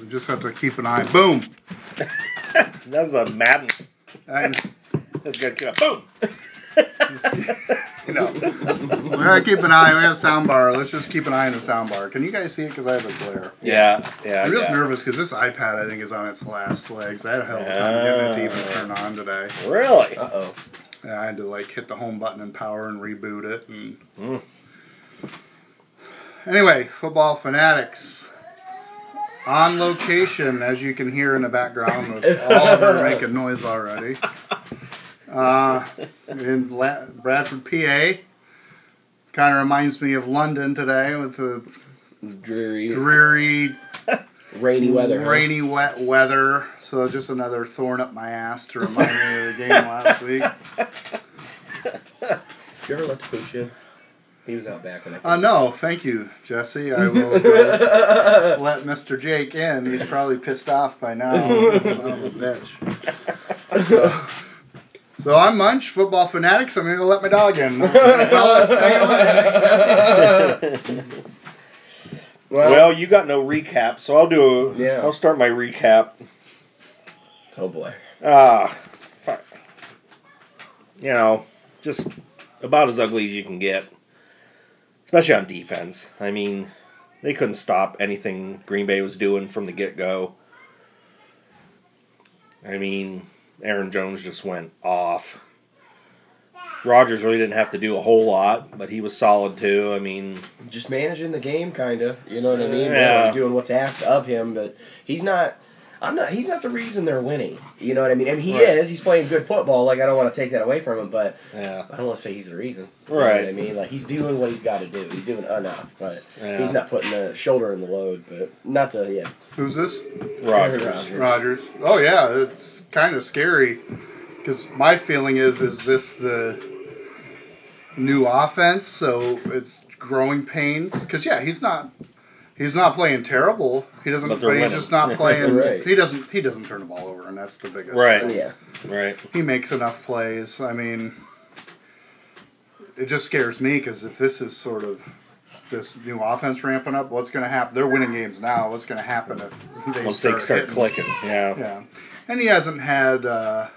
We just have to keep an eye. Boom. That was a Madden. And That's good. Keep. Boom. you know, we gotta keep an eye. We have a sound bar. Let's just keep an eye on the sound bar. Can you guys see it? Because I have a glare. Yeah, yeah. I'm just yeah. nervous because this iPad I think is on its last legs. I had a hell of a time getting it to even turn on today. Really? Uh oh. Yeah, I had to like hit the home button and power and reboot it. And Mm. anyway, football fanatics on location, as you can hear in the background, with Oliver making noise already. Uh, in La- Bradford, PA. Kind of reminds me of London today with the Dreary, dreary, rainy weather. huh? rainy, wet weather. So just another thorn up my ass to remind me of the game last week. You ever let the pooch in? He was out back when I. Uh, no, thank you, Jesse. I will go let Mr. Jake in. He's probably pissed off by now. Son of a bitch. So, so I'm Munch, football fanatics. I'm going to let my dog in. Fellas, take it away. Well, Well, you got no recap, so I'll do. Yeah. I'll start my recap. oh boy. Ah, fi- you know, just about as ugly as you can get, especially on defense. I mean, they couldn't stop anything Green Bay was doing from the get go. I mean, Aaron Jones just went off. Rodgers really didn't have to do a whole lot, but he was solid too. I mean, Just managing the game, kind of. You know what I mean? Yeah. Really Doing what's asked of him, but he's not. I'm not. He's not the reason they're winning. You know what I mean? I mean, he Right. is. He's playing good football. Like I don't want to take that away from him, but yeah, I don't want to say he's the reason. You know Right. what I mean? Like he's doing what he's got to do. He's doing enough, but yeah. he's not putting the shoulder in the load. But not to yeah. Who's this? Rodgers. Rodgers. Rodgers. Oh, yeah, it's kind of scary. Because my feeling is, is this the new offense? So it's growing pains? Because, yeah, he's not. He's not playing terrible. He doesn't. But But, he's winning. just not playing. Right. He doesn't. He doesn't turn the ball over, and that's the biggest. Right. thing. Yeah. Right. he makes enough plays. I mean, it just scares me because if this is sort of this new offense ramping up, what's going to happen? They're winning games now. What's going to happen if they Once start, they start hitting? clicking, yeah. Yeah, and he hasn't had uh,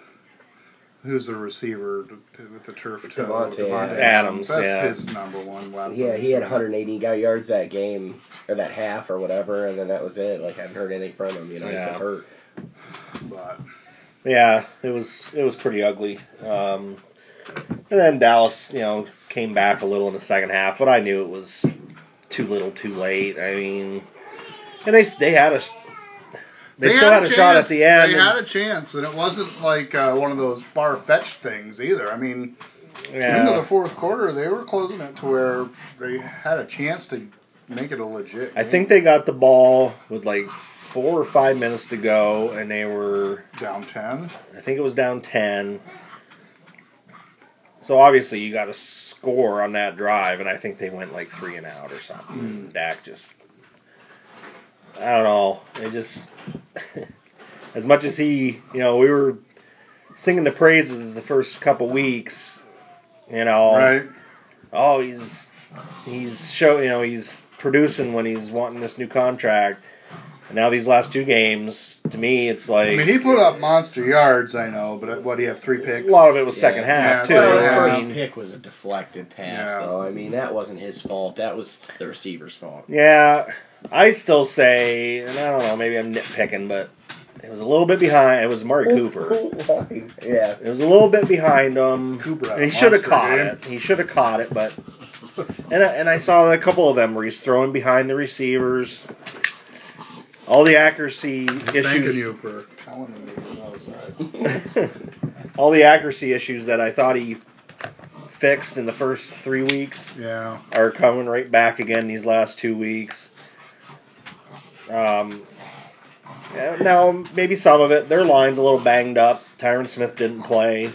who's the receiver with the turf toe? Davante Adams, That's yeah. his number one weapon. Yeah, he had 180 got yards that game or that half or whatever, and then that was it. Like I haven't heard anything from him. You know, Yeah. he got hurt. But Yeah, it was it was pretty ugly. Um, and then Dallas, you know, came back a little in the second half, but I knew it was too little, too late. I mean, and they they had a they, still had a, shot at the end. They and- had a chance, and it wasn't like uh, one of those far fetched things either. I mean, into the yeah, fourth quarter, they were closing it to where they had a chance to make it a legit. I game. think they got the ball with like four or five minutes to go, and they were down ten. I think it was down ten. So obviously you got to score on that drive, and I think they went like three and out or something. And Dak just, I don't know. It just, as much as he, you know, we were singing the praises the first couple weeks, you know. Right. Oh, he's he's show, you know, he's producing when he's wanting this new contract. And now these last two games, to me, it's like I mean, he put up monster yards. I know, but uh, what do you have three picks? a lot of it was second half Yeah, too. second Well, the half. I first mean, pick was a deflected pass, Yeah. though. I mean, that wasn't his fault. That was the receiver's fault. yeah, I still say, and I don't know, maybe I'm nitpicking, but it was a little bit behind. It was Amari Cooper. yeah. It was a little bit behind him. Cooper he should have caught game. it. He should have caught it, but and I, and I saw a couple of them where he's throwing behind the receivers. All the accuracy Thanking issues. you for telling me. that right. all the accuracy issues that I thought he fixed in the first three weeks Yeah. are coming right back again these last two weeks. Um, now maybe some of it, their line's a little banged up. Tyron Smith didn't play.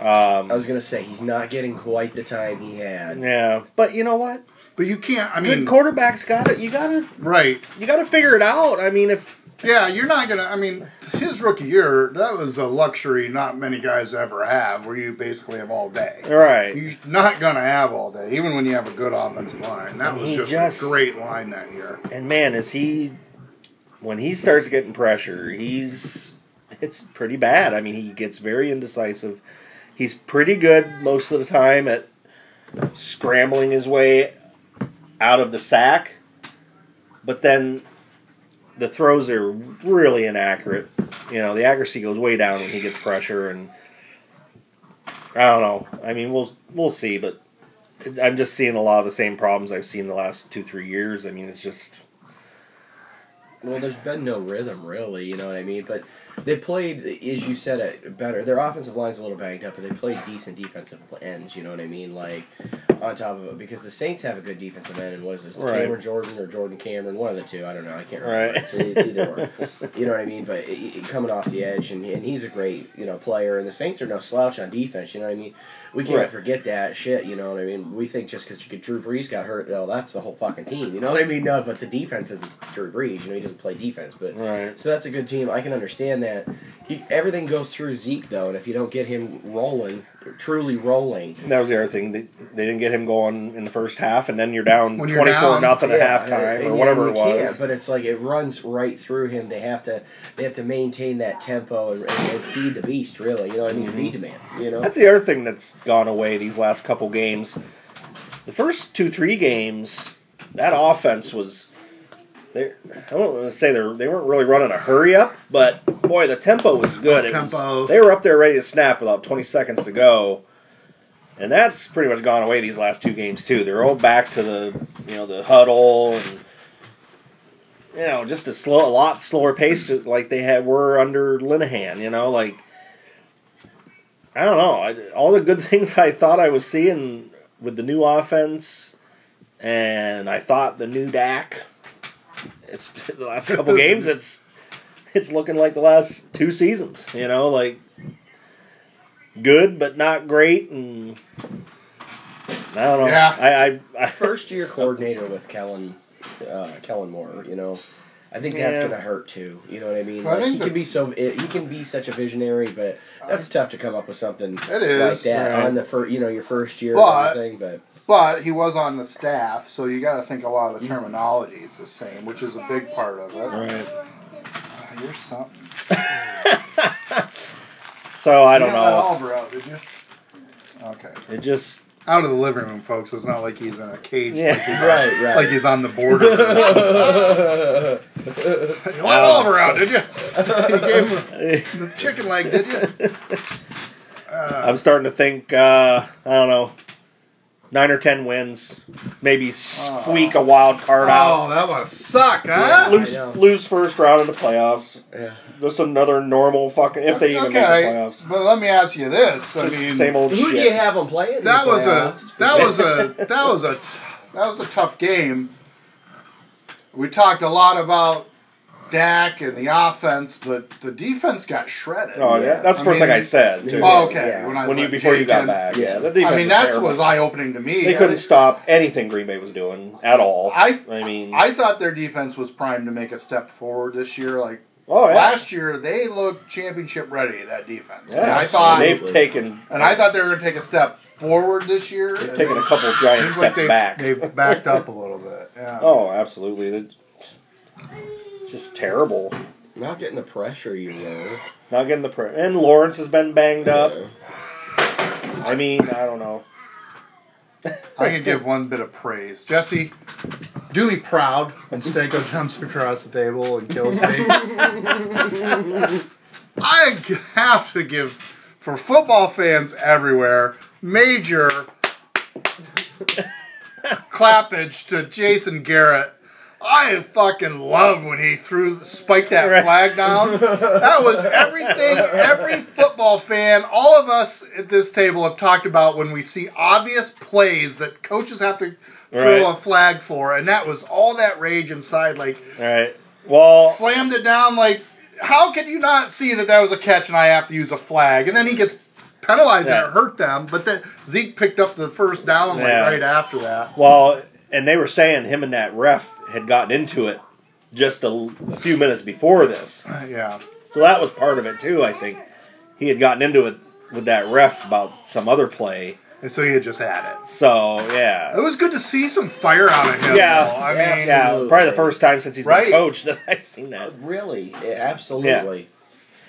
Um, I was gonna say he's not getting quite the time he had. yeah, but you know what? But you can't. I mean, Good quarterbacks got it. You gotta right? you gotta figure it out. I mean, if Yeah, you're not gonna. I mean, his rookie year, that was a luxury not many guys ever have, where you basically have all day. Right. You're not gonna have all day, even when you have a good offensive line. That And was just, just- a great line that year. and man, is he when he starts getting pressure, he's it's pretty bad. I mean, he gets very indecisive. He's pretty good most of the time at scrambling his way out of the sack, but then the throws are really inaccurate. You know, the accuracy goes way down when he gets pressure, and I don't know. I mean, we'll we'll see, but I'm just seeing a lot of the same problems I've seen the last two three years. I mean, it's just Well, there's been no rhythm really, you know what I mean. But they played, as you said, it better. Their offensive line's a little banged up, but they played decent defensive ends. You know what I mean? Like on top of it, because the Saints have a good defensive end, and what is this? Right. Cameron Jordan or Jordan Cameron? One of the two. I don't know. I can't remember. Right. It's, it's either or. You know what I mean? But it, it- coming off the edge, and, and he's a great you know player, and the Saints are no slouch on defense. You know what I mean? We can't Right. forget that shit. You know what I mean? We think just because Drew Brees got hurt, though, that's the whole fucking team. You know what I mean? No, but the defense isn't Drew Brees. You know he doesn't play defense, but right. so that's a good team. I can understand that. He, everything goes through Zeke though, and if you don't get him rolling, truly rolling, That was the other thing. They, they didn't get him going in the first half, and then you're down When you're twenty four down, nothing at Yeah, halftime and- or and whatever you it was. can't, but it's like it runs right through him. They have to they have to maintain that tempo and, and, and feed the beast. Really, you know what I mean? Mm-hmm. Feed the man. You know. That's the other thing that's gone away these last couple games. The first two, three games, that offense was. They, I don't want to say they they weren't really running a hurry up, but boy, the tempo was good. It was- Tempo. they were up there ready to snap without 20 seconds to go, and that's pretty much gone away these last two games too. They're all back to the you know the huddle and you know just a slow, a lot slower pace like they had were under Linehan. You know, like I don't know. I, all the good things I thought I was seeing with the new offense, and I thought the new Dak. It's the last couple games. It's it's looking like the last two seasons. You know, like good but not great, and I don't know. Yeah. I, I, I First year coordinator with Kellen, uh, Kellen Moore. You know. I think that's Yeah. gonna hurt too. You know what I mean? Well, Like, think he the- can be so he can be such a visionary, but that's tough to come up with something It is, like that right. on the first, you know, your first year But- and everything. But But he was on the staff, so you got to think a lot of the terminology is the same, which is a big part of it. right. Ah, You're something. So I don't got that know. Oliver out, did you? Okay. It just Out of the living room, folks. It's not like he's in a cage. Yeah. Like he's, right, right. like he's on the border. you let Oh, Oliver out, so- did you? You gave him the chicken leg, did you? Uh, I'm starting to think. Uh, I don't know. Nine or ten wins, maybe squeak oh. a wild card oh, out. oh, that must suck, huh? Yeah. lose I know. lose first round in the playoffs. yeah. Just another normal fucking if they even make the okay, playoffs. but let me ask you this. I Just mean, same old Who shit. do you have them playing? in that the was a playoffs? that was a that was a that was a tough game. We talked a lot about Dak and the offense, but the defense got shredded. Oh yeah, Yeah. that's the I first thing I said too. Oh, okay. Yeah. When, I when you said before you got Jake back, yeah. yeah, the defense I mean, was that terrible. was eye opening to me. They couldn't stop anything Green Bay was doing at all. I I mean, I thought their defense was primed to make a step forward this year. Like oh yeah, last year, they looked championship ready. That defense. yeah. And I thought, they've taken and I thought they were going to take a step forward this year. they've taken a couple giant Seems like steps they've, back. They've backed up a little bit. Yeah. Oh, absolutely. They're just terrible. not getting the pressure you know. Not getting the pre- and Lawrence has been banged up. Yeah. I mean, I don't know. I can give one bit of praise. Jesse, do me proud when Stanko jumps across the table and kills me. I have to give, for football fans everywhere, major clappage to Jason Garrett. I fucking love when he threw spiked that Right. flag down. That was everything every football fan, all of us at this table have talked about when we see obvious plays that coaches have to throw Right. a flag for, and that was all that rage inside. Like All right. Well, slammed it down. Like how could you not see that that was a catch and I have to use a flag? And then he gets penalized Yeah. and it hurt them. But then Zeke picked up the first down like Yeah. right after that. well, and they were saying him and that ref had gotten into it just a few minutes before this. Uh, yeah. So that was part of it too. I think he had gotten into it with that ref about some other play, and so he had just had it. So yeah, It was good to see some fire out of him. Yeah. though. I Yeah. mean, yeah, Absolutely. probably the first time since he's Right. been coached that I've seen that. Really, yeah, absolutely.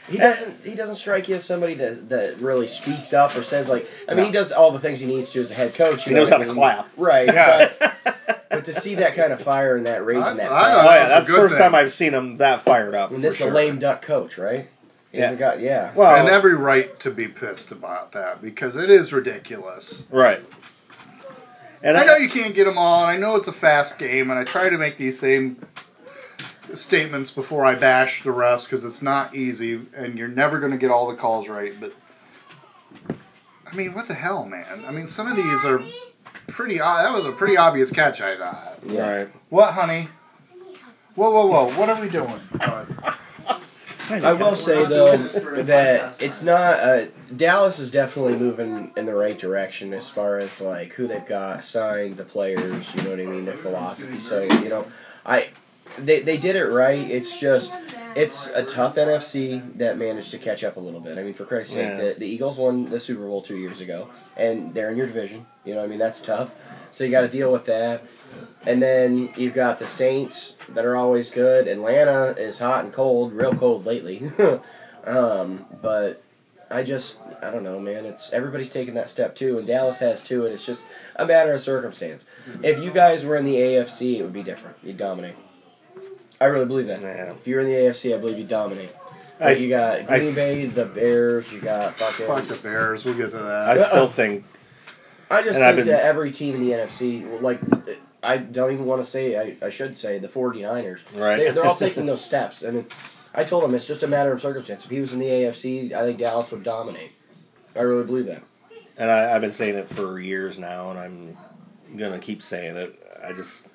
He doesn't. He doesn't strike you as somebody that, that really speaks up or says like. I mean, No. he does all the things he needs to as a head coach. He you know knows what how I to mean? clap. Right. Yeah. But, but to see that kind of fire and that rage I- and that I passion- thought Oh that yeah, was a that's the good first thing. time I've seen him that fired up. and for this is sure. a lame duck coach, right? He Yeah. hasn't got yeah. Well- and every right to be pissed about that because it is ridiculous. Right. And I know you can't get them all, and I know it's a fast game, and I try to make these same statements before I bash the rest because it's not easy, and you're never going to get all the calls right. But I mean, what the hell, man? I mean, some of these are pretty. o- That was a pretty obvious catch, I thought. yeah. Right. What, honey? Whoa, whoa, whoa! What are we doing? Uh, I will say though that it's not. Uh, Dallas is definitely moving in the right direction as far as like who they've got signed, the players. You know what I mean? Their philosophy. So you know, I they they did it right. It's just it's a tough NFC that managed to catch up a little bit. I mean, for Christ's sake, Yeah. the, the Eagles won the Super Bowl two years ago, and they're in your division. You know, what I mean that's tough. So you got to deal with that. And then you've got the Saints that are always good. Atlanta is hot and cold, real cold lately. um, but I just, I don't know, man. It's everybody's taking that step too, and Dallas has too, and it's just a matter of circumstance. If you guys were in the AFC, it would be different. You'd dominate. I really believe that. Yeah. If you're in the AFC, I believe you dominate. I, Like, s- you got Green s- Bay, the Bears, you got fucking. fuck the Bears. We'll get to that. I uh-uh. still think I just think been- that every team in the NFC, like, I don't even want to say, I, I should say, the 49ers, right. they, they're all taking those steps. And it, I told him it's just a matter of circumstance. If he was in the AFC, I think Dallas would dominate. I really believe that. And I, I've been saying it for years now, and I'm gonna keep saying it. I just,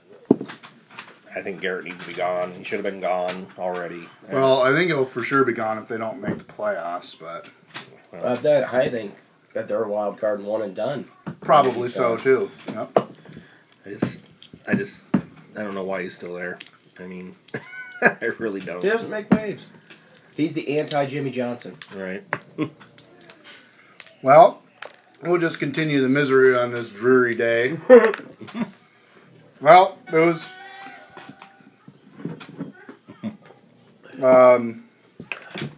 I think Garrett needs to be gone. He should have been gone already. Well, I think he'll for sure be gone if they don't make the playoffs, but Uh, that, I think that they're a wild card and one and done. probably so too. Yep. I just, I just, I don't know why he's still there. I mean, I really don't. He doesn't make waves. He's the anti Jimmy Johnson. Right. Well, we'll just continue the misery on this dreary day. well, it was. Um,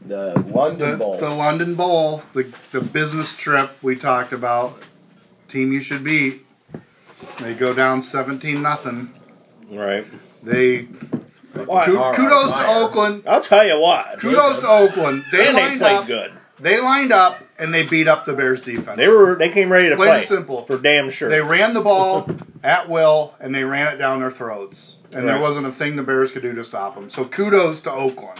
The London the, Bowl. the London Bowl, the, the business trip we talked about, team you should beat. They go down 17 nothing. Right. They Why? ku- kudos to. Oakland. I'll tell you what. Kudos to Oakland. They and they lined played up. good. They lined up and they beat up the Bears defense. They were. They came ready to Plain play. and simple. For damn sure. They ran the ball at will and they ran it down their throats. And there wasn't a thing the Bears could do to stop them. So kudos to Oakland.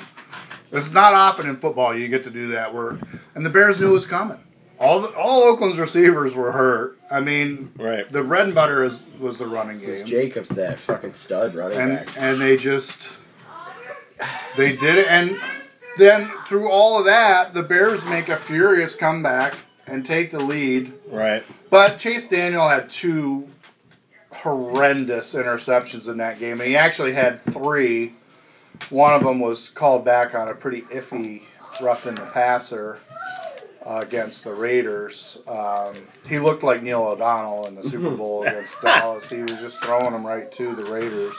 It's not often in football you get to do that work. And the Bears knew it was coming. All the, all Oakland's receivers were hurt. I mean, right. the bread and butter is, was the running game. Jacobs, that fucking stud running and back. and they just they did it and then through all of that the bears make a furious comeback and take the lead Right. but chase daniel had two horrendous interceptions in that game and he actually had three one of them was called back on a pretty iffy roughing the passer uh, against the Raiders. Um, he looked like Neil O'Donnell in the Super Bowl against Dallas. He was just throwing them right to the Raiders.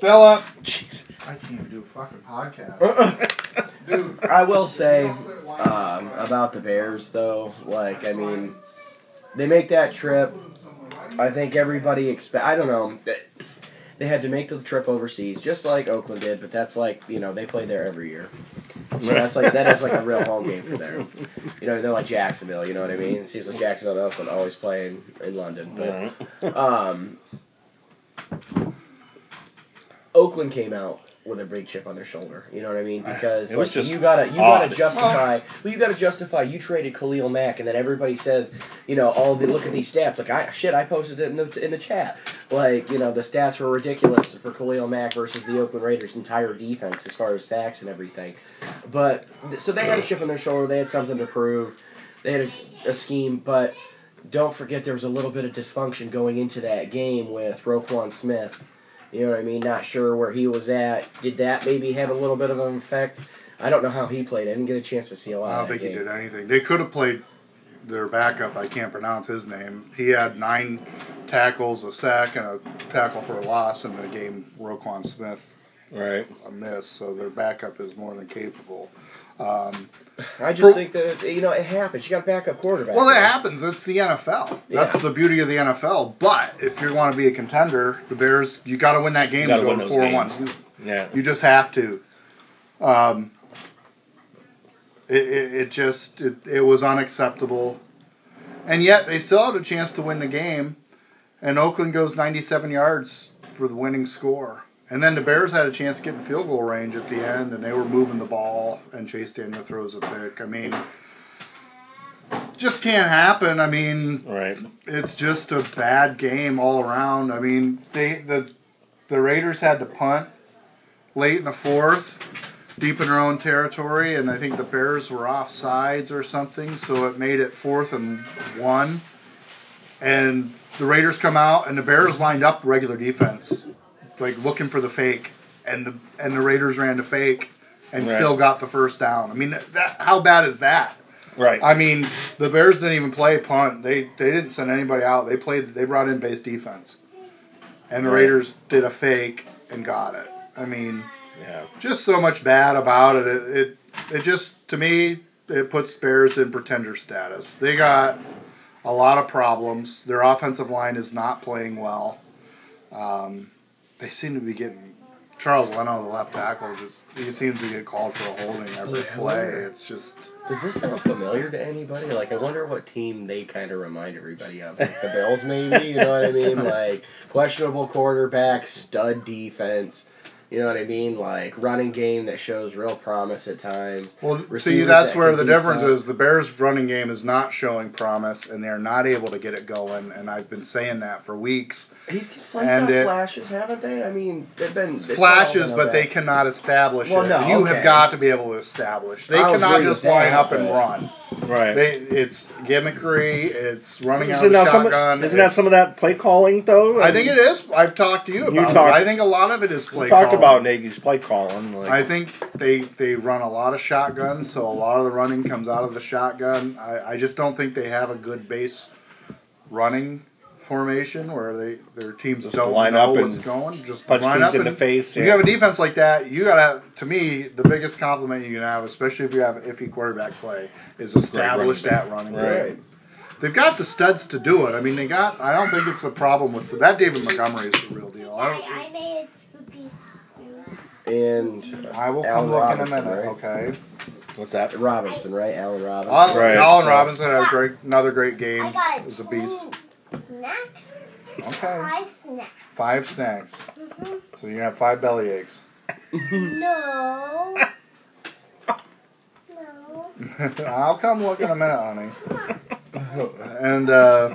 Philip. Jesus. I can't even do a fucking podcast. Dude, I will say um, about the Bears, though. Like, I mean, they make that trip. I think everybody expect. I don't know. They- had to make the trip overseas, just like Oakland did. But that's like you know they play there every year. So that's like that is like a real home game for them. You know they're like Jacksonville. You know what I mean? It seems like Jacksonville and Oakland always play in, in London. But um, Oakland came out with a big chip on their shoulder. You know what I mean? Because like, you gotta you gotta odd. justify. Well, you gotta justify. You traded Khalil Mack, and then everybody says, you know, all the look at these stats. Like I shit, I posted it in the in the chat. Like you know, the stats were ridiculous for Khalil Mack versus the Oakland Raiders' entire defense as far as sacks and everything. But so they had a chip on their shoulder. They had something to prove. They had a, a scheme, but don't forget there was a little bit of dysfunction going into that game with Roquan Smith. You know what I mean? Not sure where he was at. Did that maybe have a little bit of an effect? I don't know how he played. I didn't get a chance to see a lot I don't of that think he did anything. They could have played their backup, I can't pronounce his name. He had nine tackles, a sack, and a tackle for a loss in the game. Roquan Smith Right. a miss, so their backup is more than capable. Um, I just For- think that it, you know it happens. You got a backup quarterback. well, that right? happens. It's the NFL. That's Yeah. the beauty of the NFL. But if you want to be a contender, the Bears, you got to win that game You to gotta go win to those four games. one. Yeah. You just have to. Um, it, it, it just it, it was unacceptable, and yet they still had a chance to win the game, and Oakland goes 97 yards for the winning score. And then the Bears had a chance to get in field goal range at the end, and they were moving the ball, and Chase Daniel throws a pick. I mean, just can't happen. I mean, Right. it's just a bad game all around. I mean, they the the Raiders had to punt late in the fourth, deep in their own territory, and I think the Bears were off sides or something, so it made it fourth and one. And the Raiders come out, and the Bears lined up regular defense, like looking for the fake, and the and the Raiders ran the fake, and Right. still got the first down. I mean, that how bad is that? Right. I mean, the Bears didn't even play punt. They they didn't send anybody out. They played. They brought in base defense, and the Right. Raiders did a fake and got it. I mean, yeah. just so much bad about it. It it, it just to me it puts Bears in pretender status. They got a lot of problems. Their offensive line is not playing well. Um, they seem to be getting Charles Leno, the left tackle, just he seems to get called for a holding every Yeah, play. It's just. Does this sound familiar to anybody? Like, I wonder what team they kind of remind everybody of. Like the Bills, maybe. You know what I mean? Like questionable quarterback, stud defense. You know what I mean? Like running game that shows real promise at times. Well, see, that's that where the difference stuff. is. The Bears' running game is not showing promise, and they're not able to get it going. And I've been saying that for weeks. He's And got it- flashes, haven't they? I mean, they've been Flashes, but they cannot establish Well, it. no, you okay. have got to be able to establish. They I'll cannot just line up and run. Right. They, it's gimmickry. It's running out Isn't, of now some shotgun. of, isn't that some of that play calling though? I think it is. I've talked to you about You it. I think a lot of it is play. We talked calling. about Nagy's play calling. Like, I think they they run a lot of shotgun, so a lot of the running comes out of the shotgun. I, I just don't think they have a good base running formation where they their teams Just don't line know up what's and going. Just punch line teams up in the and- face. If you have a defense like that, you gotta. To me, the biggest compliment you can have, especially if you have iffy quarterback play, is establish running that running. Right. game. They've got the studs to do it. I mean, they got. I don't think it's a problem with that. David Montgomery is the real deal. I don't. I made a. And I will Allen come look Robinson, in a minute. right? Okay. What's that? Robinson, right? Allen Robinson. Allen, Right. Allen Robinson had a great, another great game. I got It was a beast. Snacks. Okay. Five snacks. Five snacks. hmm So you have five belly aches. No. No. I'll come look in a minute, honey. And uh,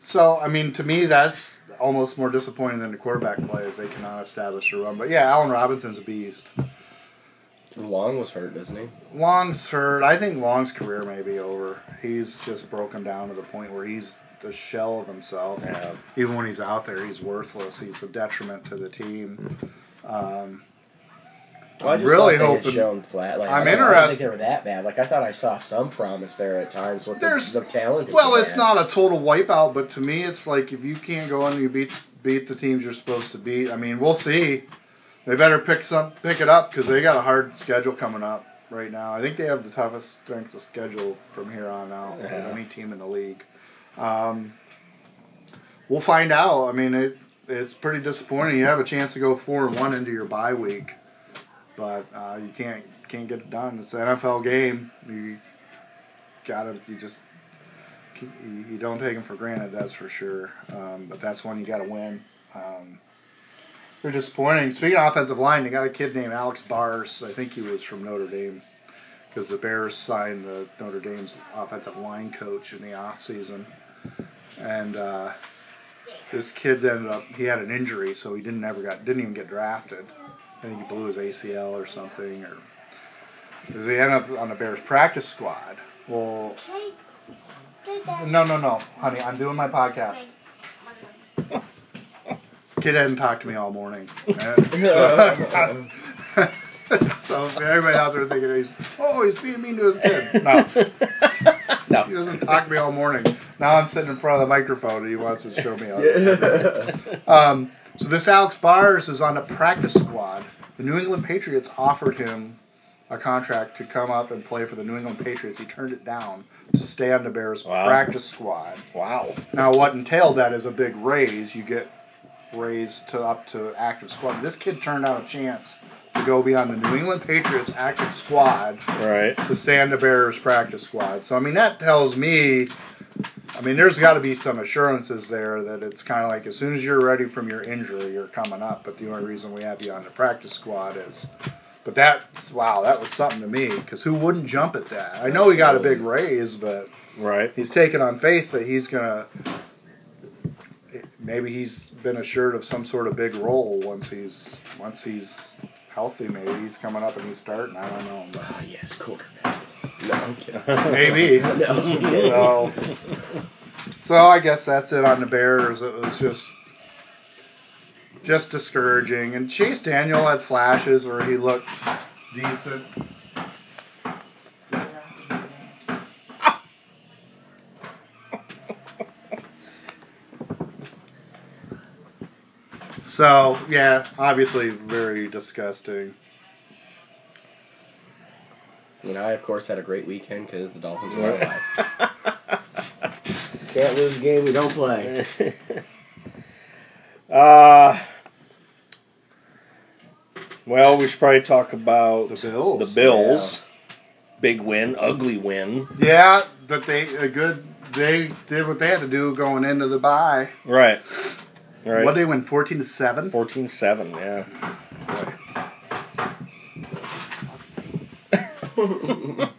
so, I mean, to me, that's almost more disappointing than the quarterback play as they cannot establish a run. But yeah, Allen Robinson's a beast. Long was hurt, isn't he? Long's hurt. I think Long's career may be over. He's just broken down to the point where he's the shell of himself. Yeah. Even when he's out there, he's worthless. He's a detriment to the team. Um, Well, I just really hoping- shown flat. Like, I'm I don't, I interested- think they were that bad. Like I thought I saw some promise there at times with the, There's- the talent. that well, it's had. not a total wipeout, but to me, it's like if you can't go and you beat beat the teams you're supposed to beat. I mean, we'll see. They better pick some pick it up because they got a hard schedule coming up right now. I think they have the toughest strength of schedule from here on out Yeah. of any team in the league. Um, we'll find out. I mean, it it's pretty disappointing. You have a chance to go four and one into your bye week, but uh, you can't can't get it done. It's an NFL game. You gotta you just you, you don't take them for granted. That's for sure. Um, but that's one you got to win. Um, they're disappointing. Speaking of offensive line, they got a kid named Alex Bars. I think he was from Notre Dame because the Bears signed the Notre Dame's offensive line coach in the offseason. And uh, this kid ended up he had an injury, so he didn't ever got didn't even get drafted. I think he blew his ACL or something, or because he ended up on the Bears practice squad. Well, Okay. Good, Dad. no, no, no, honey, I'm doing my podcast. Kid hadn't talked to me all morning. And so- so everybody out there thinking he's oh he's being mean to his kid. No, No. he doesn't talk to me all morning. Now I'm sitting in front of the microphone and he wants to show me. How um, so this Alex Bars is on the practice squad. The New England Patriots offered him a contract to come up and play for the New England Patriots. He turned it down to stay on the Bears Wow. practice squad. Wow. Now, what entailed that is a big raise. You get raised to up to active squad. This kid turned out a chance to go be on the New England Patriots active squad Right. to stand the Bears practice squad. So I mean that tells me, I mean there's got to be some assurances there that it's kind of like as soon as you're ready from your injury, you're coming up. But the only reason we have you on the practice squad is. But that wow, that was something to me because who wouldn't jump at that? I know he got a big raise, but Right. he's taken on faith that he's gonna maybe he's been assured of some sort of big role once he's once he's healthy maybe he's coming up and he's starting i don't know but Ah, yes, quarterback. No, maybe. No. so so i guess that's it on the bears. It was just just discouraging. And chase daniel had flashes where he looked decent So yeah, obviously very disgusting. You know, I of course had a great weekend because the Dolphins are alive. Can't lose a game we don't play. Uh, well, we should probably talk about The Bills. The Bills. Big win, ugly win. Yeah, but they a good. They did what they had to do going into the bye. Right. Right. What they win fourteen to seven. 14 7, yeah.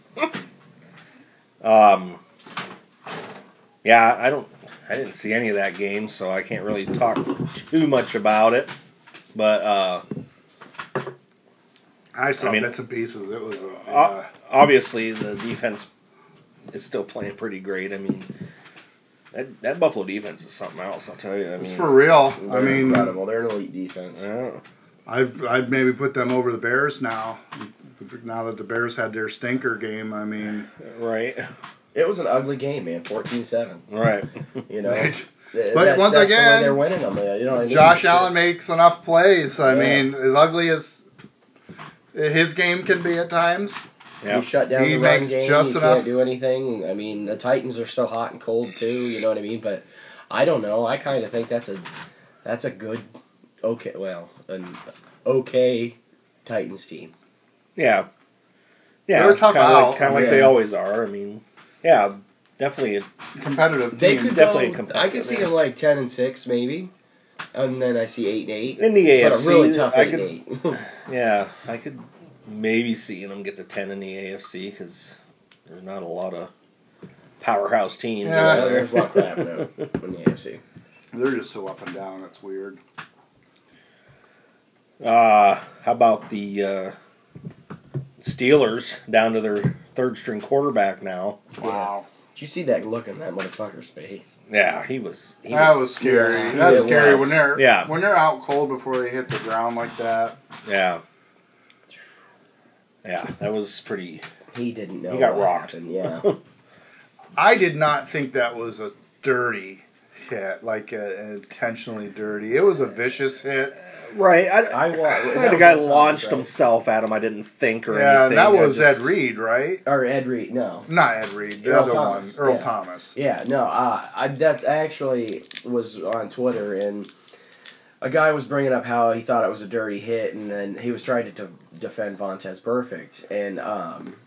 um, yeah, I don't, I didn't see any of that game, so I can't really talk too much about it. But uh, I saw I mean- bits and pieces. It was. Uh, obviously, the defense is still playing pretty great. I mean, that, that Buffalo defense is something else. I'll tell you. I it's for real. I mean, incredible. They're an elite defense. yeah, I'd I'd maybe put them over the Bears now. Now that the Bears had their stinker game, I mean, right, It was an ugly game, man. 14-7. right. You know, But Th- once that's the way again, they're winning them. You know what I? Josh Sure. Allen makes enough plays. I Yeah. mean, as ugly as his game can be at times, Yeah. You shut down He the run makes game. just you enough- can't do anything. I mean, the Titans are so hot and cold too. You know what I mean? But I don't know. I kind of think that's a that's a good, okay, well, an okay Titans team. Yeah. Yeah, They're a tough kind of out. like, kinda like they always are. I mean, yeah, definitely. A, competitive They team. could definitely go, competitive, I could see yeah. them like ten and six maybe, and then I see eight and eight. in the But AFC, a really tough I eight could, and eight. yeah, I could maybe seeing them get to ten in the AFC because there's not a lot of powerhouse teams Yeah. out there. there's a lot of crap now in the AFC. They're just so up and down. It's weird. Uh, how about the uh, Steelers down to their third string quarterback now? Wow. Did you see that look in that motherfucker's face? Yeah, he was. He That was scary. Yeah, That's it scary was. when they're Yeah. when they're out cold before they hit the ground like that. Yeah. Yeah, that was pretty. He didn't know. He got what rocked. happened, Yeah. I did not think that was a dirty hit, like a, an intentionally dirty. It was a vicious hit. Right. I, I wa- I that had a guy launched right? himself at him. I didn't think or yeah, anything. and that was just- Ed Reed, right? or Ed Reed. No. Not Ed Reed, the Earl other Thomas, one, Earl yeah. Thomas. Yeah, no, uh, I that's actually was on Twitter and a guy was bringing up how he thought it was a dirty hit, and then he was trying to de- defend Vontaze Burfict, and um,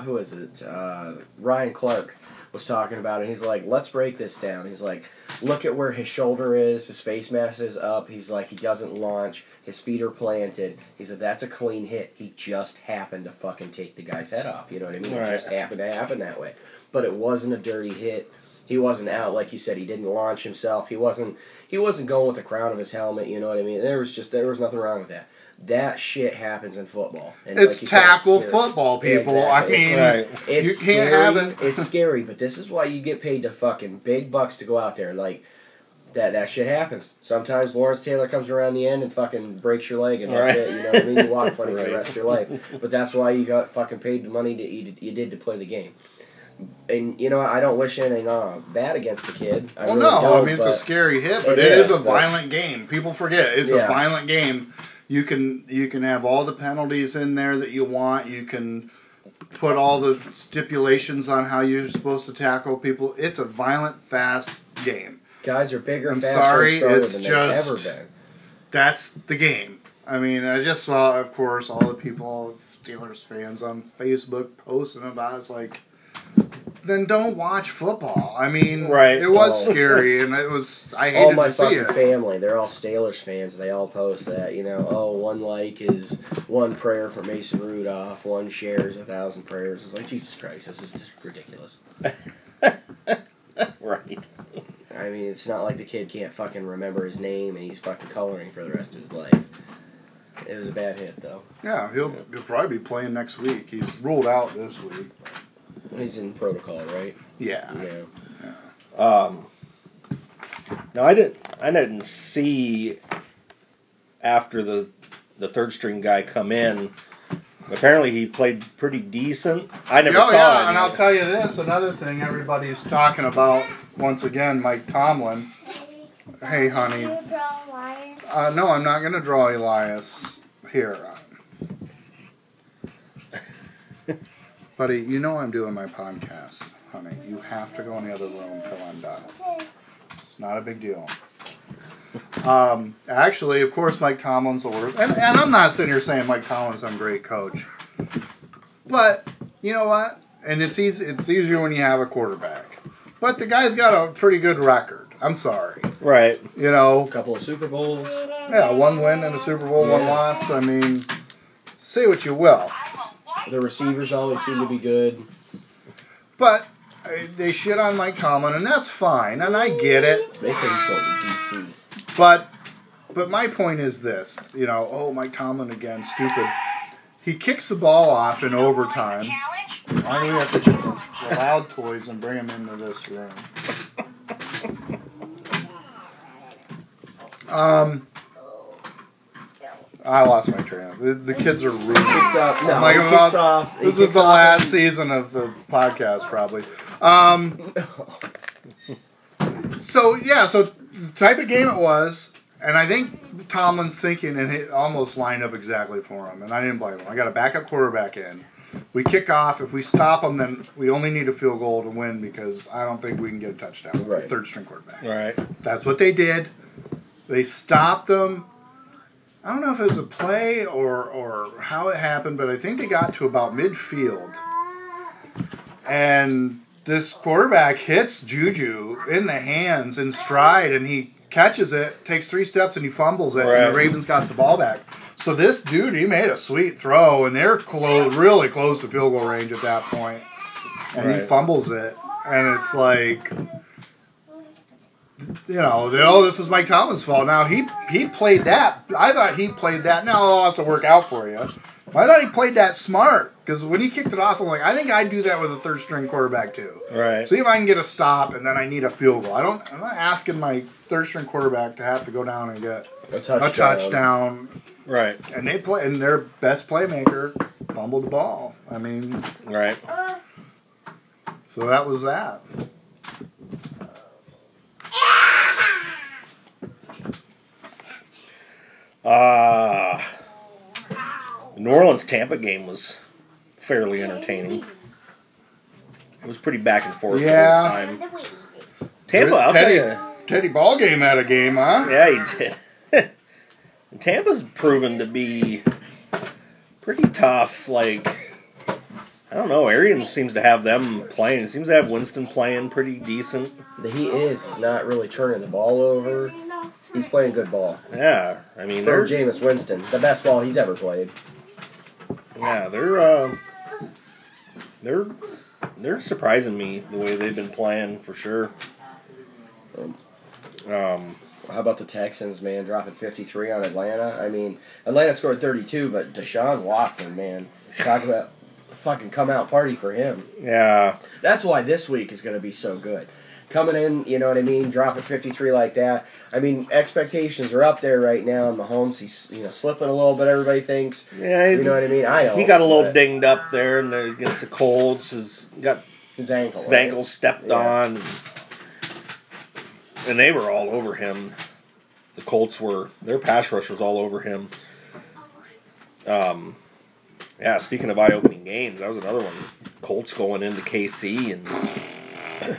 who is it? Uh, Ryan Clark was talking about it. He's like, let's break this down. He's like, look at where his shoulder is, his face mask is up. He's like, he doesn't launch, his feet are planted. He said that's a clean hit. He just happened to fucking take the guy's head off. You know what I mean? Right. It just happened to happen that way. But it wasn't a dirty hit. He wasn't out like you said. He didn't launch himself. He wasn't. He wasn't going with the crown of his helmet. You know what I mean? There was just there was nothing wrong with that. That shit happens in football. And It's like you said, tackle football, people. Exactly. I mean, Right. It's You can't scary. have it. it's scary, but this is why you get paid the fucking big bucks to go out there. Like, that that shit happens. Sometimes Lawrence Taylor comes around the end and fucking breaks your leg, and that's Right. it. You know what I mean? You walk funny for the rest of your life. But that's why you got fucking paid the money that you you did to play the game. And you know, I don't wish anything uh, bad against the kid. I well, really no, I mean it's a scary hit, but It it is, is, a violent game. People forget it's a violent game. You can you can have all the penalties in there that you want. You can put all the stipulations on how you're supposed to tackle people. It's a violent, fast game. Guys are bigger, I'm faster, sorry, it's than just- they've ever been. That's the game. I mean, I just saw, of course, all the people, Steelers fans on Facebook posting about. it. It's like, then don't watch football. I mean, Right. It was Oh. scary, and it was. I all hated my to see fucking it. family, they're all Steelers fans. They all post that, you know. Oh, one like is one prayer for Mason Rudolph. One shares a thousand prayers. It's like Jesus Christ, this is just ridiculous. right. I mean, it's not like the kid can't fucking remember his name and he's fucking coloring for the rest of his life. It was a bad hit though. Yeah, he'll, he'll probably be playing next week. He's ruled out this week. He's in protocol, right? Yeah. Yeah. Um, no, I didn't. I didn't see after the the third string guy come in. Apparently, he played pretty decent. I never oh, saw yeah, it. and I'll tell you this another thing everybody's talking about, once again, Mike Tomlin. Hey, honey. You draw wires. Uh, no, I'm not going to draw Elias here. Buddy, you know I'm doing my podcast, honey. You have to go in the other room until I'm done. Okay. It's not a big deal. Um, actually, of course, Mike Tomlin's the worst. And, and I'm not sitting here saying Mike Tomlin's some great coach. But, you know what? And it's easy, it's easier when you have a quarterback. But the guy's got a pretty good record. I'm sorry. right. You know, A couple of Super Bowls. yeah, one win in a Super Bowl, one loss. I mean, say what you will. The receivers always seem to be good. But uh, they shit on Mike Tomlin, and that's fine, and I get it. They say he's going to DC. But but my point is this, you know, oh Mike Tomlin again, stupid. He kicks the ball off in overtime. Why do we have to get the, the loud toys and bring them into this room? Um, I lost my train. of- The, the kids are rude. Off. No, like about- off. This is the last and- season of the podcast, probably. Um, so yeah, so the type of game it was, and I think Tomlin's thinking, and it almost lined up exactly for him, and I didn't blame him. I got a backup quarterback in. We kick off. If we stop them, then we only need a field goal to win because I don't think we can get a touchdown. Right. Third string quarterback. Right. That's what they did. They stopped them. I don't know if it was a play or or how it happened, but I think they got to about midfield. And this quarterback hits Juju in the hands in stride and he catches it, takes three steps and he fumbles it and Right. the Ravens got the ball back. So this dude, he made a sweet throw and they're close really close to field goal range at that point. And he fumbles it and it's like you know, they, oh, this is Mike Tomlin's fault. Now he he played that. I thought he played that. Now it'll have to work out for you. I thought he played that smart because when he kicked it off, I'm like, I think I'd do that with a third string quarterback too. Right. See if I can get a stop, and then I need a field goal. I don't. I'm not asking my third string quarterback to have to go down and get A touchdown. a touchdown. Right. And they play, and their best playmaker fumbled the ball. I mean, Right. so that was that. Uh the New Orleans Tampa game was fairly entertaining. It was pretty back and forth Yeah. the whole time. Tampa, I'll Teddy, tell you. Teddy Ball game had a game, huh? Yeah, he did. Tampa's proven to be pretty tough. Like, I don't know. Arians seems to have them playing. He seems to have Winston playing pretty decent. He is. He's not really turning the ball over. He's playing good ball. Yeah, I mean they're Jameis Winston, the best ball he's ever played. yeah they're uh, they're they're surprising me the way they've been playing for sure. Um, How about the Texans, man, dropping 53 on Atlanta? I mean, Atlanta scored 32, but Deshaun Watson, man, talk about fucking come out party for him. yeah, That's why this week is going to be so good. coming in, you know what I mean, dropping 53 like that. I mean, expectations are up there right now. And Mahomes, he's you know slipping a little bit. Everybody thinks, Yeah, you know what I mean. I know he got a little dinged up there, and against the Colts, has got His ankle. his right? ankle stepped Yeah. on, and they were all over him. The Colts were their pass rush was all over him. Um, yeah. Speaking of eye-opening games, that was another one. Colts going into KC, and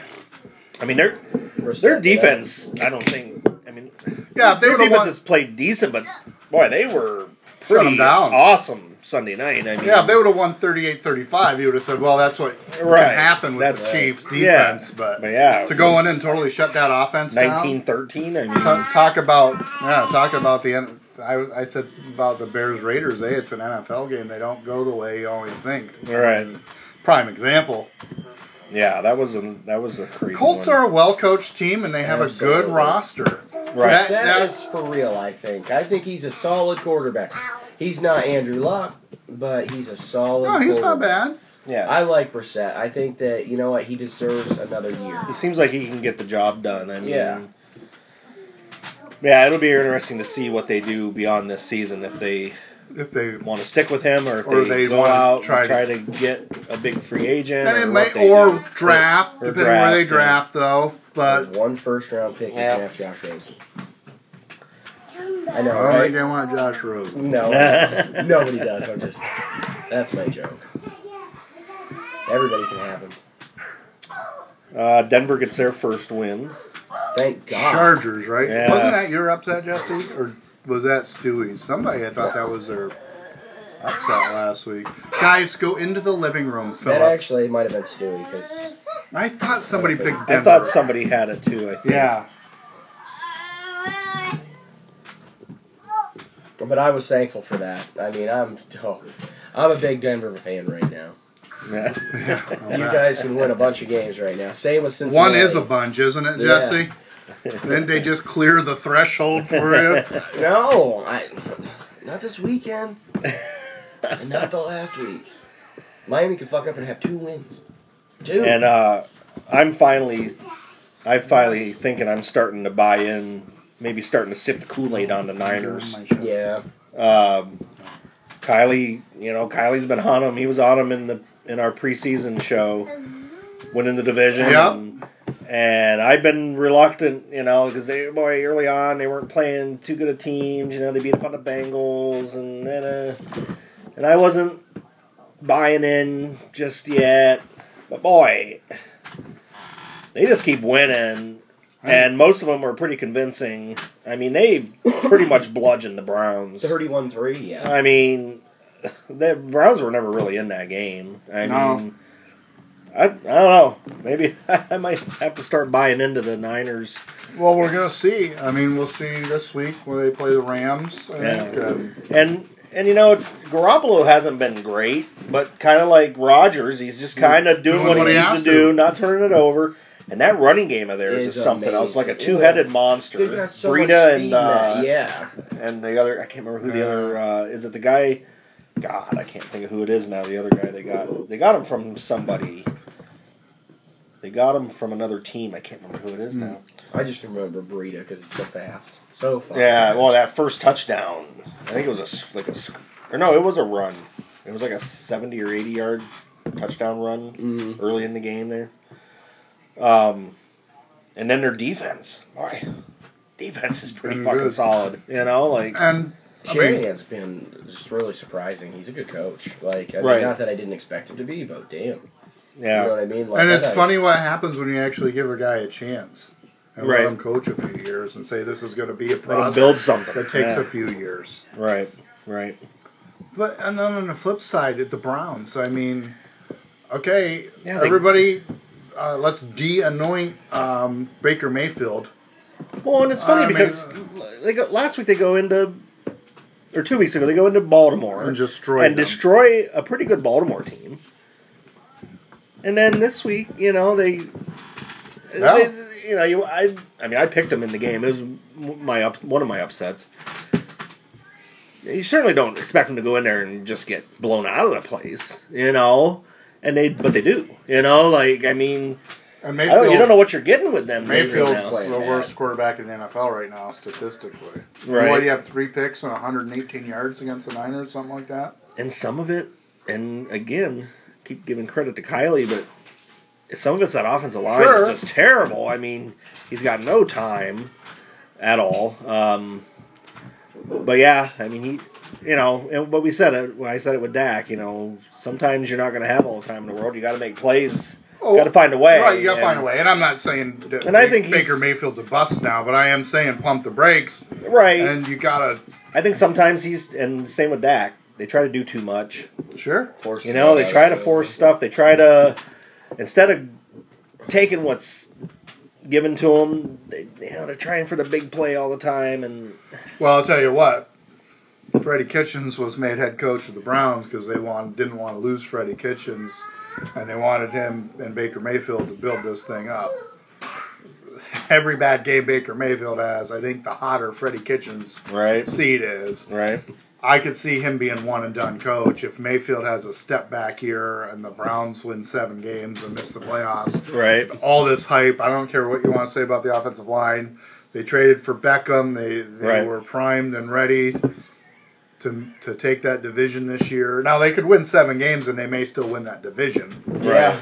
I mean their Brissett, their defense. I don't think. I mean, Yeah, they their would have defense won. has played decent, but boy, they were Shut 'em pretty down. awesome Sunday night. I mean, Yeah, if they would have won 38-35, you would have said, "Well, that's what Right. can happen with That's- the Chiefs yeah. defense." But, But yeah, to go in and totally shut that offense down. 1913. I mean, talk about yeah, talk about the. N- I, I said about the Bears Raiders. Hey, it's an NFL game. They don't go the way you always think. Right. Prime example. yeah, that was a that was a crazy. Colts one. are a well coached team and they have a good roster. right. that- That that- is for real, I think. I think he's a solid quarterback. He's not Andrew Luck, but he's a solid. No, he's not quarterback. bad. Yeah, I like Brissett. I think that you know what he deserves another year. he seems like he can get the job done. I mean, Yeah. Yeah, it'll be interesting to see what they do beyond this season if they If they want to stick with him or if Or they, they go wanna out try and to- try to get a big free agent and or it what may or do. draft Or depending where they draft, draft though. But one first round pick Yeah. and draft Josh Rosen. I know, I don't right? think they want Josh Rosen. No, nobody does. I'm just. That's my joke. Everybody can have him. uh, Denver gets their first win. Thank God. Chargers, right? Yeah. Wasn't that your upset, Jesse, or was that Stewie's? Somebody I thought that was their upset last week. Guys, go into the living room, That Philip. actually might have been Stewie because I thought somebody picked Denver. I thought somebody had it too. I think. Yeah. But I was thankful for that. I mean, I'm oh, I'm a big Denver fan right now. Yeah. Yeah, You guys can win a bunch of games right now. Same with Cincinnati. One is a bunch, isn't it, Yeah. Jesse? then they just clear the threshold for you. No, I not this weekend. and not the last week. Miami could fuck up and have two wins. Two. And uh, I'm finally, I finally thinking I'm starting to buy in. Maybe starting to sip the Kool Aid on the Niners. yeah. Um, Kylie, you know, Kylie's been on him. He was on him in the in our preseason show, winning the division. Yep. And, and I've been reluctant, you know, because they boy early on they weren't playing too good of teams. You know, they beat up on the Bengals, and then uh, and I wasn't buying in just yet. But boy, they just keep winning, and most of them are pretty convincing. I mean, they pretty much bludgeoned the Browns. Thirty-one three. Yeah. I mean, the Browns were never really in that game. I No. mean, I, I don't know. Maybe I might have to start buying into the Niners. Well, we're gonna see. I mean, we'll see this week when they play the Rams. I Yeah. think. Um, And and you know, it's Garoppolo hasn't been great, but kind of like Rodgers, he's just kind of doing, what he needs has to do, to. not turning it over. And that running game of theirs is, Is something else, like a two-headed monster. Got so much Breida speed and uh, that. Yeah. and the other I can't remember who the other uh, is. It the guy? God, I can't think of who it is now. The other guy they got they got him from somebody. They got him from another team. I can't remember who it is Hmm. now. I just remember Burrito because it's so fast, so fast. Yeah, well, that first touchdown, I think it was a like a, or no, it was a run. It was like a seventy or eighty yard touchdown run Mhm. early in the game there. Um, and then their defense, boy, defense is pretty Been fucking good. solid. You know, like and I mean, Shanahan's been just really surprising. He's a good coach. Like, I mean, Right. not that I didn't expect him to be, but damn, you know yeah, what I mean. Like, and I it's thought- funny what happens when you actually give a guy a chance and Right. let him coach a few years and say this is going to be a let them process build something. that takes Yeah. a few years. Right, right. But and then on the flip side, at the Browns, I mean, okay, Yeah, they- everybody, uh, let's de-anoint um, Baker Mayfield. Well, and it's funny I mean- because they go, last week they go into, or two weeks ago they go into Baltimore And destroy and them. destroy a pretty good Baltimore team. And then this week, you know, they, Yeah. they- you know, you I, I mean, I picked them in the game. It was my up, one of my upsets. You certainly don't expect them to go in there and just get blown out of the place, you know. And they, but they do, you know. Like I mean, And I Mayfield, don't, you don't know what you're getting with them. Mayfield's now. playing the bad. worst quarterback in the NFL right now, statistically. Right. What do you have? Three picks and 118 yards against the Niners, something like that. and some of it, and again, keep giving credit to Kylie, but some of it's that offensive line is just terrible. I mean, he's got no time at all. Um, but yeah, I mean, he, you know, and what we said it when I said it with Dak, you know, sometimes you're not going to have all the time in the world. You got to make plays. Oh, got to find a way. Right, you got to find a way. And I'm not saying that And I think Baker Mayfield's a bust now, but I am saying pump the brakes. Right. And you got to, I think sometimes he's, and same with Dak. They try to do too much. sure. Force You know, they try to force stuff. They try to instead of taking what's given to them, they, you know, they're trying for the big play all the time. And Well, I'll tell you what. Freddie Kitchens was made head coach of the Browns because they want, didn't want to lose Freddie Kitchens, and they wanted him and Baker Mayfield to build this thing up. Every bad game Baker Mayfield has, I think the hotter Freddie Kitchens right, seed is. right, I could see him being one and done coach if Mayfield has a step back year and the Browns win seven games and miss the playoffs. right, All this hype, I don't care what you want to say about the offensive line. They traded for Beckham. They they Right. were primed and ready to to take that division this year. Now they could win seven games and they may still win that division. Yeah.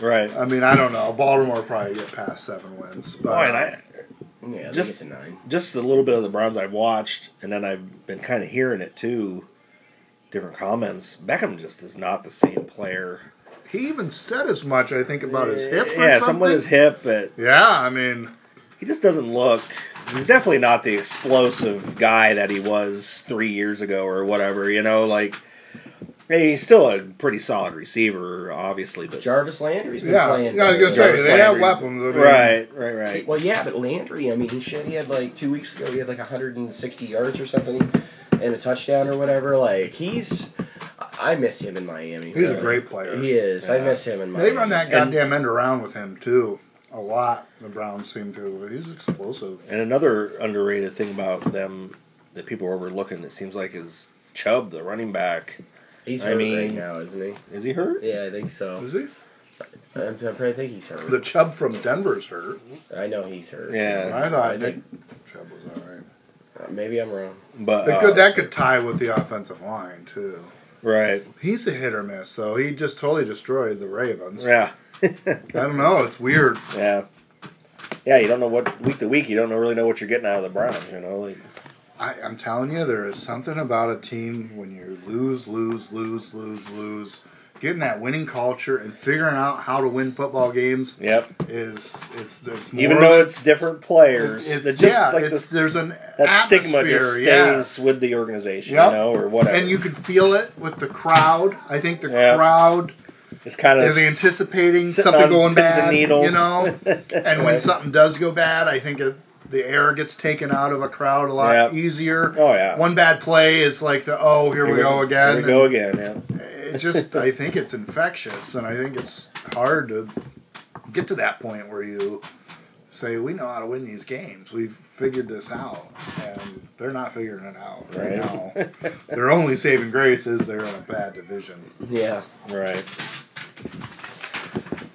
right. I mean, I don't know. Baltimore probably get past seven wins. But Boy, and I yeah, Just- get nine. just a little bit of the Browns I've watched, and then I've been kind of hearing it too. Different comments. Beckham just is not the same player. he even said as much. I think about his hip. Or yeah, something. some with his hip, but Yeah, I mean, he just doesn't look. He's definitely not the explosive guy that he was three years ago or whatever. You know, like I he's still a pretty solid receiver, obviously, but Jarvis Landry's been yeah, playing. yeah. I was gonna say Jarvis they have Landry's- weapons. I mean, right, right, right. Well, yeah, but Landry, I mean, he shit, he had like two weeks ago, he had like 160 yards or something, and a touchdown or whatever. Like he's, I miss him in Miami. He's a great player. He is. I miss him in Miami. They run that And- goddamn end around with him too. A lot. The Browns seem to. He's explosive. And another underrated thing about them that people are overlooking, it seems like, is Chubb, the running back. He's I hurt right now, isn't he? Is he hurt? Yeah, I think so. Is he? I'm, I'm trying think he's hurt. The Chubb from Denver's hurt. I know he's hurt. Yeah. I thought I think Chubb was all right. uh, maybe I'm wrong. But uh, could that could tie with the offensive line too. right, He's a hit or miss, so he just totally destroyed the Ravens. yeah, I don't know. It's weird. yeah, yeah. You don't know what week to week. You don't really know what you're getting out of the Browns. You know, like I, I'm telling you, there is something about a team when you lose, lose, lose, lose, lose. Getting that winning culture and figuring out how to win football games yep. is it's it's more Even though it's different players, it's, that just yeah, like it's, this, there's an that stigma just stays yeah. with the organization, Yep. you know, or whatever. and you can feel it with the crowd. I think the Yeah. crowd it's kind of is anticipating something going bad. and needles, You know, and when Right. something does go bad, I think it, the air gets taken out of a crowd a lot Yep. easier. Oh yeah. One bad play is like the oh here, we go again. Here we go again. Yeah. It just I think it's infectious, and I think it's hard to get to that point where you say we know how to win these games. We've figured this out, and they're not figuring it out right, Right. now. Their only saving grace is they're in a bad division. Yeah. Right.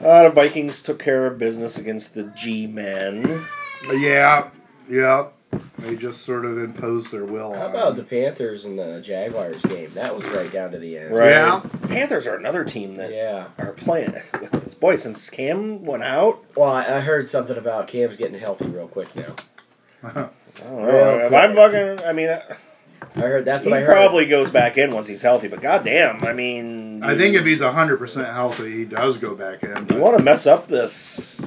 Uh, the Vikings took care of business against the G-men. Yeah, yeah. They just sort of imposed their will How on about the. Panthers and the Jaguars game? That was right down to the end. Right. Yeah. Panthers are another team that Yeah. are playing. Boy, since Cam went out, Well, I I heard something about Cam's getting healthy real quick now. I don't know. Real if quick. I'm fucking, I mean, I heard that's he I heard. probably goes back in once he's healthy. But goddamn, I mean, I think if he's hundred percent healthy, he does go back in. you want to mess up this,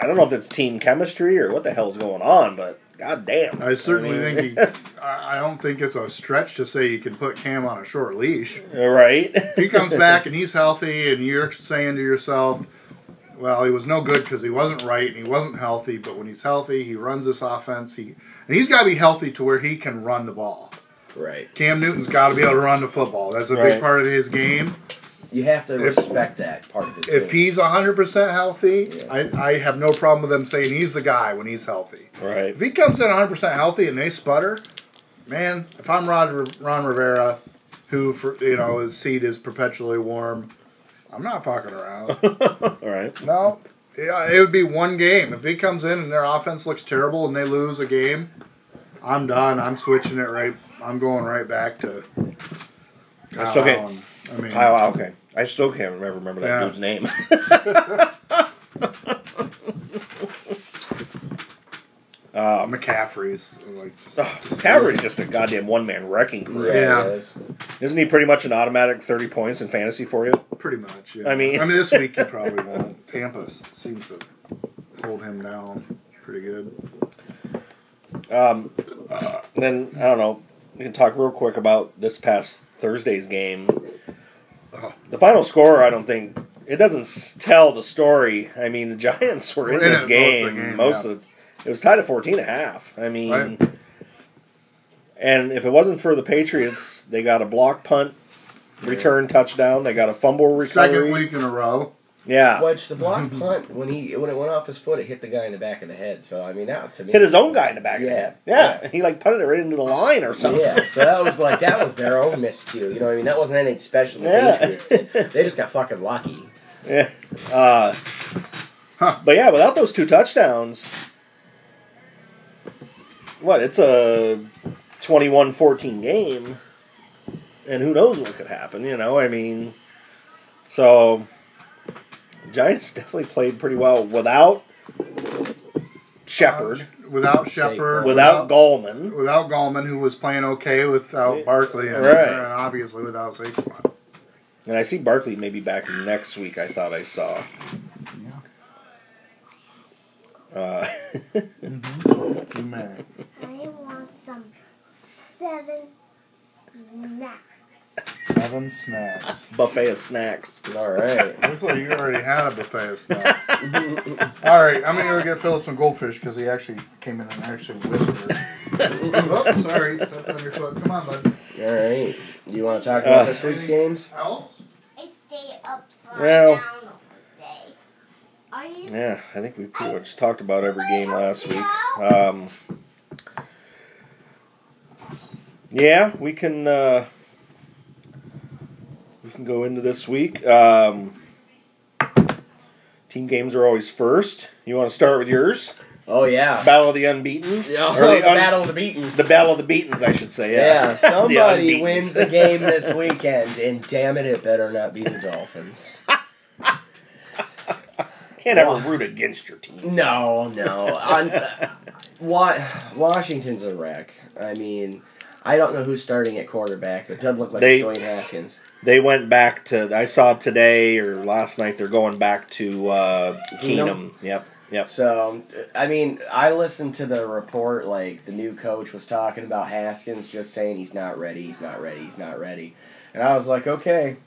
I don't know if it's team chemistry or what the hell's going on, but goddamn, I certainly mean, think he. I I don't think it's a stretch to say you can put Cam on a short leash. right. he comes back and he's healthy, and you're saying to yourself, "Well, he was no good because he wasn't right and he wasn't healthy. But when he's healthy, he runs this offense. He and he's got to be healthy to where he can run the ball. Right. Cam Newton's got to be able to run the football. That's a Right. big part of his game. You have to If- respect that part of his If game. he's hundred percent healthy, Yeah. I, I have no problem with them saying he's the guy when he's healthy. right. If he comes in 100% healthy and they sputter, man, if I'm Ron, Ron Rivera, who for, you know his seat is perpetually warm, I'm not fucking around. All right. no. Yeah, it would be one game. If he comes in and their offense looks terrible and they lose a game, I'm done. I'm switching it right. I'm going right back to. That's okay. Allen. I mean, wow, okay. I still can't remember, remember that Yeah. dude's name. um, McCaffrey's like just, oh, just Calvary's just a goddamn one man wrecking crew. Yeah. it is. Isn't he pretty much an automatic 30 points in fantasy for you? pretty much. Yeah. I mean- I mean, this week he probably won't. Tampa seems to hold him down pretty good. Um, then, I don't know. We can talk real quick about this past Thursday's game. Oh. The final score, I don't think. It doesn't tell the story. I mean, the Giants were in in this it most of game. the game, most yeah. of it. It was tied at 14 and a half. I mean, Right. and if it wasn't for the Patriots, they got a block punt, return touchdown. They got a fumble recovery. Second week in a row. Yeah. Which the block punt when he when it went off his foot, it hit the guy in the back of the head. So I mean, that to me Hit his own guy in the back of the Yeah. head. Yeah. He like punted it right into the line or something. Yeah, so that was like that was their own miscue. You know what I mean? That wasn't anything special. The Yeah. Patriots. They just got fucking lucky. Yeah. Uh, Huh. But yeah, without those two touchdowns, what? It's a 21 14 game. And who knows what could happen, you know? I mean, so Giants definitely played pretty well without Shepard, Without Shepard. without Gallman. Without Gallman, who was playing okay without Barkley, and, Right. and obviously without Saquon. And I see Barkley maybe back next week, I thought I saw. Uh, Man. I want some seven snacks. Seven snacks. buffet of snacks. All right. Looks like you already had a buffet of snacks. All right, I'm gonna go get Philip some goldfish because he actually came in and actually whispered. oh, sorry, stepped on your foot. Come on, bud. All right. Do You want to talk about Uh, this week's games? Owls? I stay up Well. down all day. Are you? Yeah, I think we pretty much talked about every game last week. Um, yeah, we can uh, we can go into this week. Um, team games are always first. You want to start with yours? Oh yeah. Battle of the Unbeaten's, Yeah, Or the un- battle of the beatings. the Battle of the Beatens, I should say. yeah, Yeah, somebody The wins the game this weekend, and damn it, it better not be the Dolphins. Can't ever root against your team. No, no. On, Wa- Washington's a wreck. I mean, I don't know who's starting at quarterback, but it doesn't look like They- Dwayne Haskins. They went back to. I saw today or last night. They're going back to uh, Keenum. Yep, yep. So, I mean, I listened to the report, like, the new coach was talking about Haskins, just saying he's not ready, he's not ready, he's not ready. And I was like, okay.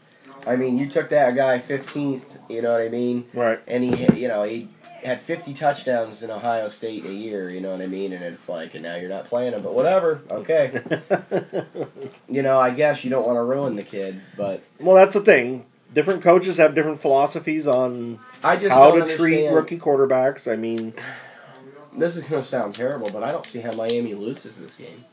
I mean, you took that guy 15th, you know what I mean? Right. And he, hit- you know, he had 50 touchdowns in Ohio State a year, you know what I mean? And it's like, and now you're not playing him, but whatever, okay. you know, I guess you don't want to ruin the kid, but Well, that's the thing. Different coaches have different philosophies on how to treat rookie quarterbacks. I mean, This is going to sound terrible, but I don't see how Miami loses this game.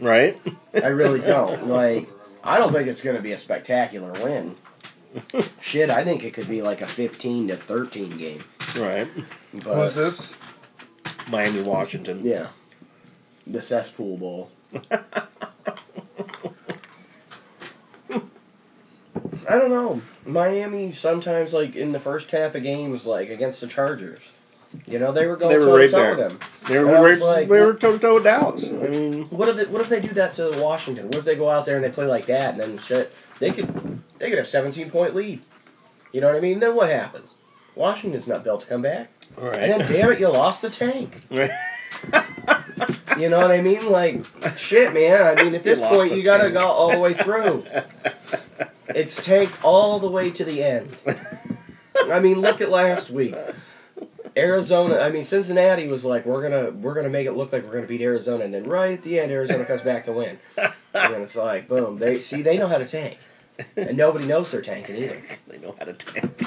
right? I really don't. Like, I don't think it's going to be a spectacular win. Shit, I think it could be like a 15 to 13 game. right. Who's But this? Miami, Washington. yeah, the cesspool bowl. I don't know. Miami sometimes like in the first half of games, like against the Chargers. You know, they were going They were toe right to toe there. with them. They were right, like, they were toe to toe with Dallas. I mean, What if they, what if they do that to Washington? What if they go out there and they play like that and then shit? They could they could have seventeen point lead. You know what I mean? Then what happens? Washington's not built to come back. right. And then damn it, you lost the tank. You know what I mean? Like shit, man. I mean, at this You point, you gotta tank. go all the way through. It's tank all the way to the end. I mean, look at last week. Arizona. I mean, Cincinnati was like, we're gonna we're gonna make it look like we're gonna beat Arizona, and then right at the end, Arizona comes back to win. And it's like, boom. They see they know how to tank, and nobody knows they're tanking either. they know how to tank.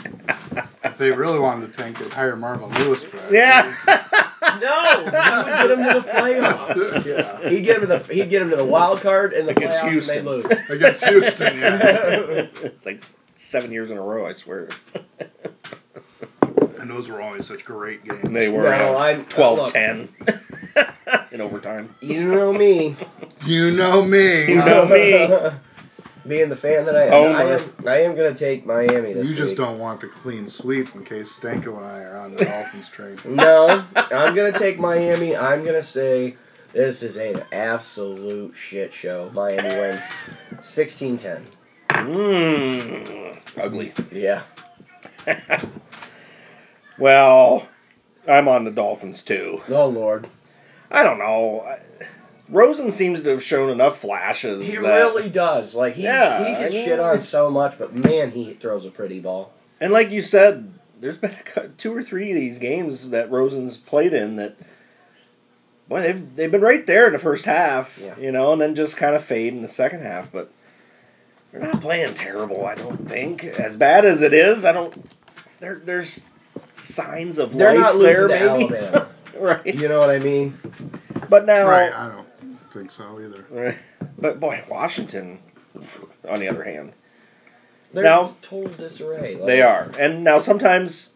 If they really wanted to tank, they'd hire Marvin Lewis back. Yeah. No, he would get them to the playoffs. yeah. He'd get him to the he'd get him to the wild card and the Against playoffs, Houston. and they lose. Against Houston, yeah. it's like seven years in a row. I swear. And those were always such great games. They were No, uh, I'm- 12-10 in overtime. You know me. You know me. You know me. Being the fan that I am, I Homer. am, I am gonna take Miami this You just week. don't want the clean sweep in case Stanko and I are on the Dolphins train. No, I'm gonna take Miami. I'm gonna say this is an absolute shit show. Miami wins 16-10. Mmm. Ugly. Yeah. Well, I'm on the Dolphins too. Oh Lord. I don't know. Rosen seems to have shown enough flashes. He that, really does. Like he's, Yeah, he gets I mean- shit on so much, but man, he throws a pretty ball. And like you said, there's been a, two or three of these games that Rosen's played in that, boy, they've they've been right there in the first half, Yeah. you know, and then just kind of fade in the second half. But they're not playing terrible. I don't think as bad as it is. I don't. There, there's signs of They're life not losing there, to maybe. Alabama. right. You know what I mean? But now, Right, I don't think so either. Right. But boy, Washington, on the other hand, They're Now- total disarray. Like, they are. And now sometimes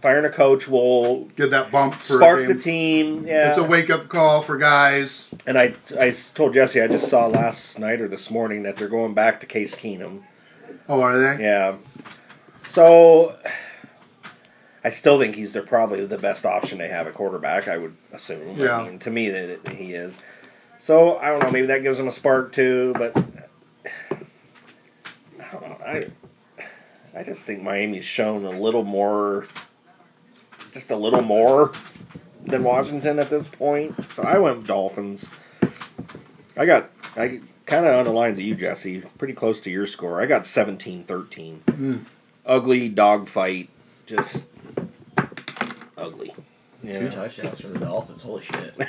firing a coach will Get that bump for spark a the game. team. Yeah. It's a wake up call for guys. and I, I s- told Jesse I just saw last night or this morning that they're going back to Case Keenum. Oh, are they? Yeah. So I still think he's their probably the best option they have at quarterback. I would assume. Yeah. I mean, to me, that it- he is. So I don't know. Maybe that gives him a spark too. But I don't know. I I just think Miami's shown a little more, just a little more than Washington at this point. So I went Dolphins. I got I kind of on the lines of you, Jesse. Pretty close to your score. I got 17-13. Mm. Ugly dogfight. Just ugly. Two touchdowns for the Dolphins. Holy shit.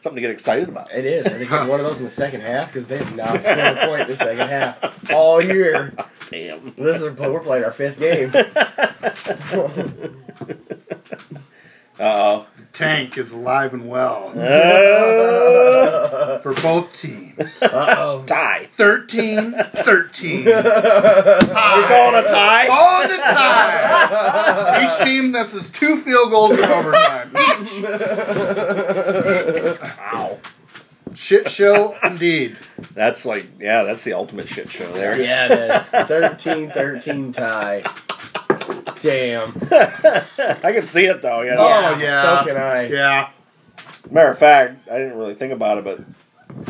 Something to get excited about. It is. Are they getting one of those in the second half? Because they have not scored a point in the second half all year. Damn. This is we're playing our fifth game. Uh Tank is alive and well for both teams. Uh oh. tie. 13 13. You're calling a tie? On the tie. Each team misses two field goals in overtime. Wow. Shit show indeed. That's like, yeah, that's the ultimate shit show there. Yeah, it is. 13 13 tie. Damn. I can see it though. You know? Oh, yeah. So can I. Yeah. Matter of fact, I didn't really think about it, but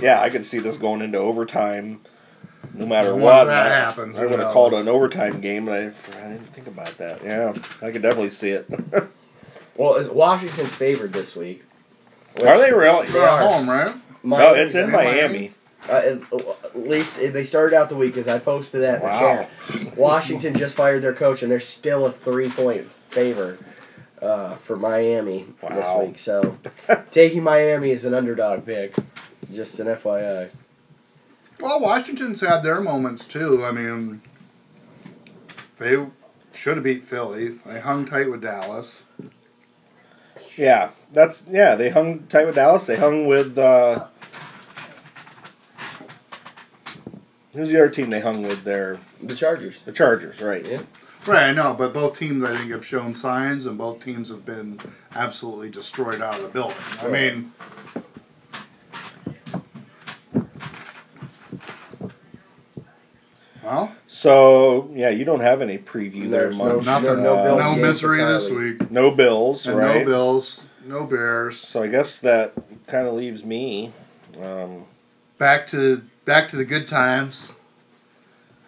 yeah, I could see this going into overtime, no matter Once what. that I- happens, I would have called it an overtime game, but I, I didn't think about that. Yeah, I could definitely see it. Well, is- Washington's favored this week. Are they really? They They're at home, right? No, oh, it's in at- Miami. Uh, at, at least they started out the week as I posted that in Wow. the chat. Washington just fired their coach, and they're still a three point favor uh, for Miami Wow. this week. So taking Miami as an underdog pick, just an FYI. Well, Washington's had their moments too. I mean, they should have beat Philly. They hung tight with Dallas. Yeah, that's yeah. They hung tight with Dallas. They hung with uh, who's the other team they hung with? There, The Chargers. the Chargers, right? Yeah. Right, I know, but both teams I think have shown signs, and both teams have been absolutely destroyed out of the building. I mean, well, So yeah, you don't have any preview there, There's no- Munch. no- no Uh, Bills no misery this week, no Bills, and right? no Bills, no Bears. So I guess that kind of leaves me. Um, Back to back to the good times.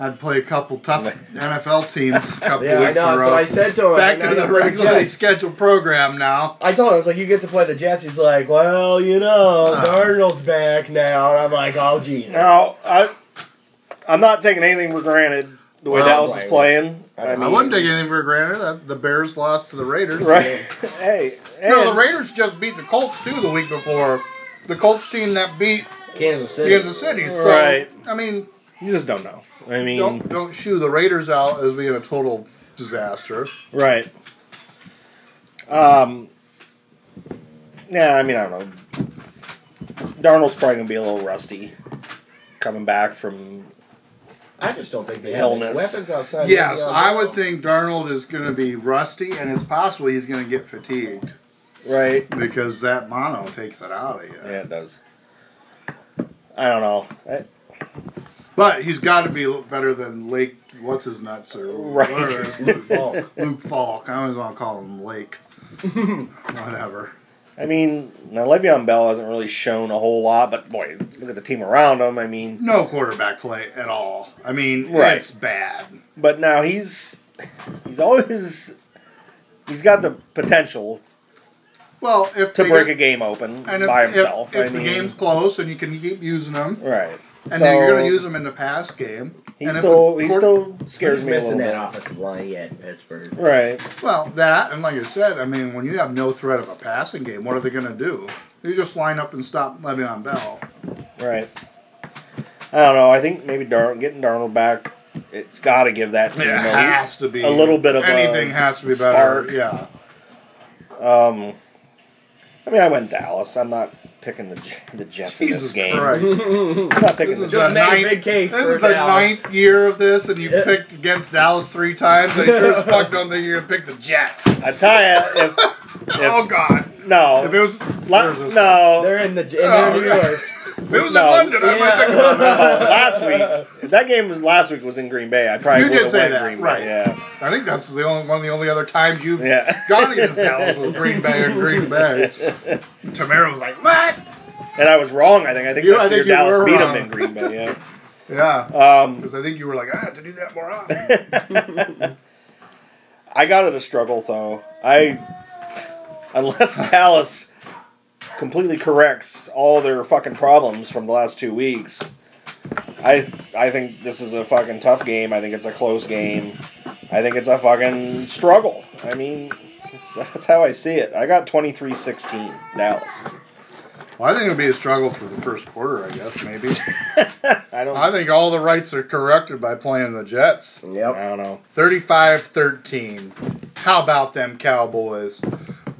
I'd play a couple tough NFL teams a couple Yeah, I weeks know. in a That's what row. I said to him. Back to the you play regularly scheduled program now. I told him, I was like, you get to play the Jets. He's like, well, you know, Oh. Cardinals back now. And I'm like, oh, Jesus. now I, I'm not taking anything for granted the way Well, Dallas is playing. I I, mean, I wouldn't take anything for granted. Uh, The Bears lost to the Raiders. right? hey, No, the Raiders just beat the Colts too the week before. The Colts team that beat Kansas City. Kansas City. So, Right. I mean, you just don't know. I mean, don't don't shoo the Raiders out as being a total disaster. Right. Um. Yeah, I mean, I don't know. Darnold's probably gonna be a little rusty coming back from I just don't think they have any Illness. weapons outside. Yes, Le'Veon I would think Darnold is going to be rusty, and it's possible he's going to get fatigued Right. because that mono takes it out of you. Yeah, it does. I don't know. I, But he's got to be better than Lake. What's his nuts or Right. Luke, Falk. Luke Falk. I always want to call him Lake. Whatever. I mean, now Le'Veon Bell hasn't really shown a whole lot, but boy, look at the team around him. I mean, No quarterback play at all. I mean, Right. it's bad. but now he's he's always he's got the potential Well, if to break get- a game open and if, by if- himself. if, I the mean, game's close and you can keep using them, right? and so then you're going to use them in the pass game. he and if still the he still scares me a little that bit. offensive line yet in Pittsburgh. Right. Well, that and like I said, I mean, when you have no threat of a passing game, what are they going to do? You just line up and stop Le'Veon Bell. Right. I don't know. I think maybe Dar- getting Darnold back, it's got to give that It team a, has to be a little bit of a anything has to be spark. better. Yeah. Um, I mean, I went Dallas. I'm not picking the the Jets in this game. Christ. I'm not picking This the is Jets. Just the make a ninth- big case This for is the Dallas. ninth year of this, and you picked against Dallas three times. I sure as fuck don't think you're gonna pick the Jets. I tell you, if, oh God! no, If it was La- no, They're in the in Oh, New. York. If it was no. in London, I might Yeah. them. no, last week, if that game was last week was in Green Bay, I probably You did have say that, Green right. Bay. Yeah, I think that's the only one of the only other times you've yeah. gone against Dallas was Green Bay and Green Bay. Tamara was like, "What?" And I was wrong. I think. I think You- that's I think you Dallas beat them in Green Bay. Yeah. Yeah, Um, because I think you were like, "I have to do that more often." I got it a struggle though. I unless Dallas completely corrects all their fucking problems from the last two weeks, I I think this is a fucking tough game. I think it's a close game. I think it's a fucking struggle. I mean, it's, that's how I see it. I got 23-16 Dallas. Well, I think it'll be a struggle for the first quarter. I guess maybe. I don't. I think all the rights are corrected by playing the Jets. Yep. I don't know. 35-13. How about them Cowboys?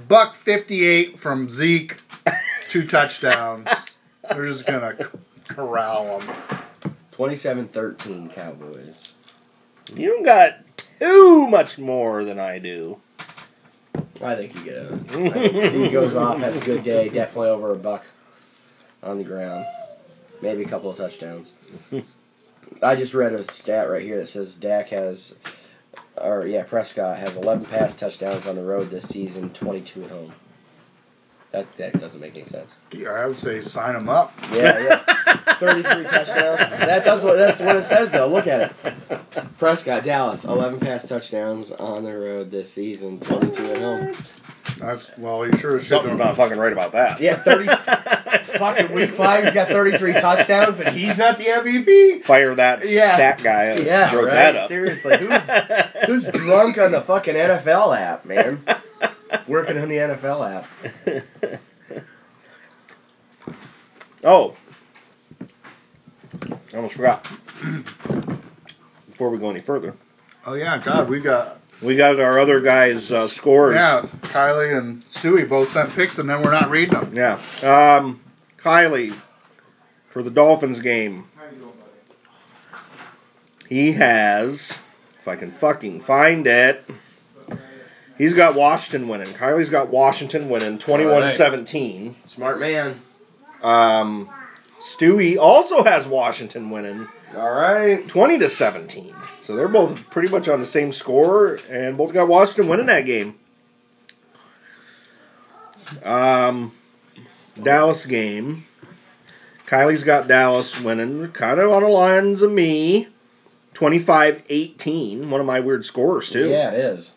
Buck 58 from Zeke, two touchdowns. They're just gonna corral them. 27-13 Cowboys. You don't got too much more than I do. I think you get a. I think Z goes off, has a good day, definitely over a buck on the ground. Maybe a couple of touchdowns. I just read a stat right here that says Dak has, or yeah, Prescott has 11 pass touchdowns on the road this season, 22 at home. That that doesn't make any sense. Yeah, I would say sign them up. Yeah, yeah. 33 touchdowns. That does what that's what it says though. Look at it. Prescott, Dallas, 11 pass touchdowns on the road this season, 22 at home. That's well, he sure should. Something's not fucking right about that. Yeah, 30 fucking week 5 he's got 33 touchdowns and he's not the MVP? Fire that Yeah. stat guy. that Yeah, wrote right. that up. Seriously, who's who's drunk on the fucking NFL app, man? Working on the NFL app. Oh, I almost forgot. Before we go any further, Oh yeah, God, we got we got our other guys' uh, scores. yeah. Kylie and Stewie both sent picks, and then we're not reading them. Yeah. Um, Kylie for the Dolphins game. He has, if I can fucking find it, he's got Washington winning. Kylie's got Washington winning 21 17. Smart man. Um, Stewie also has Washington winning All right. 20 to 17. So they're both pretty much on the same score and both got Washington winning that game. Um, Dallas game. Kylie's got Dallas winning, kind of on the lines of me. 25 18. One of my weird scores, too. Yeah, it is.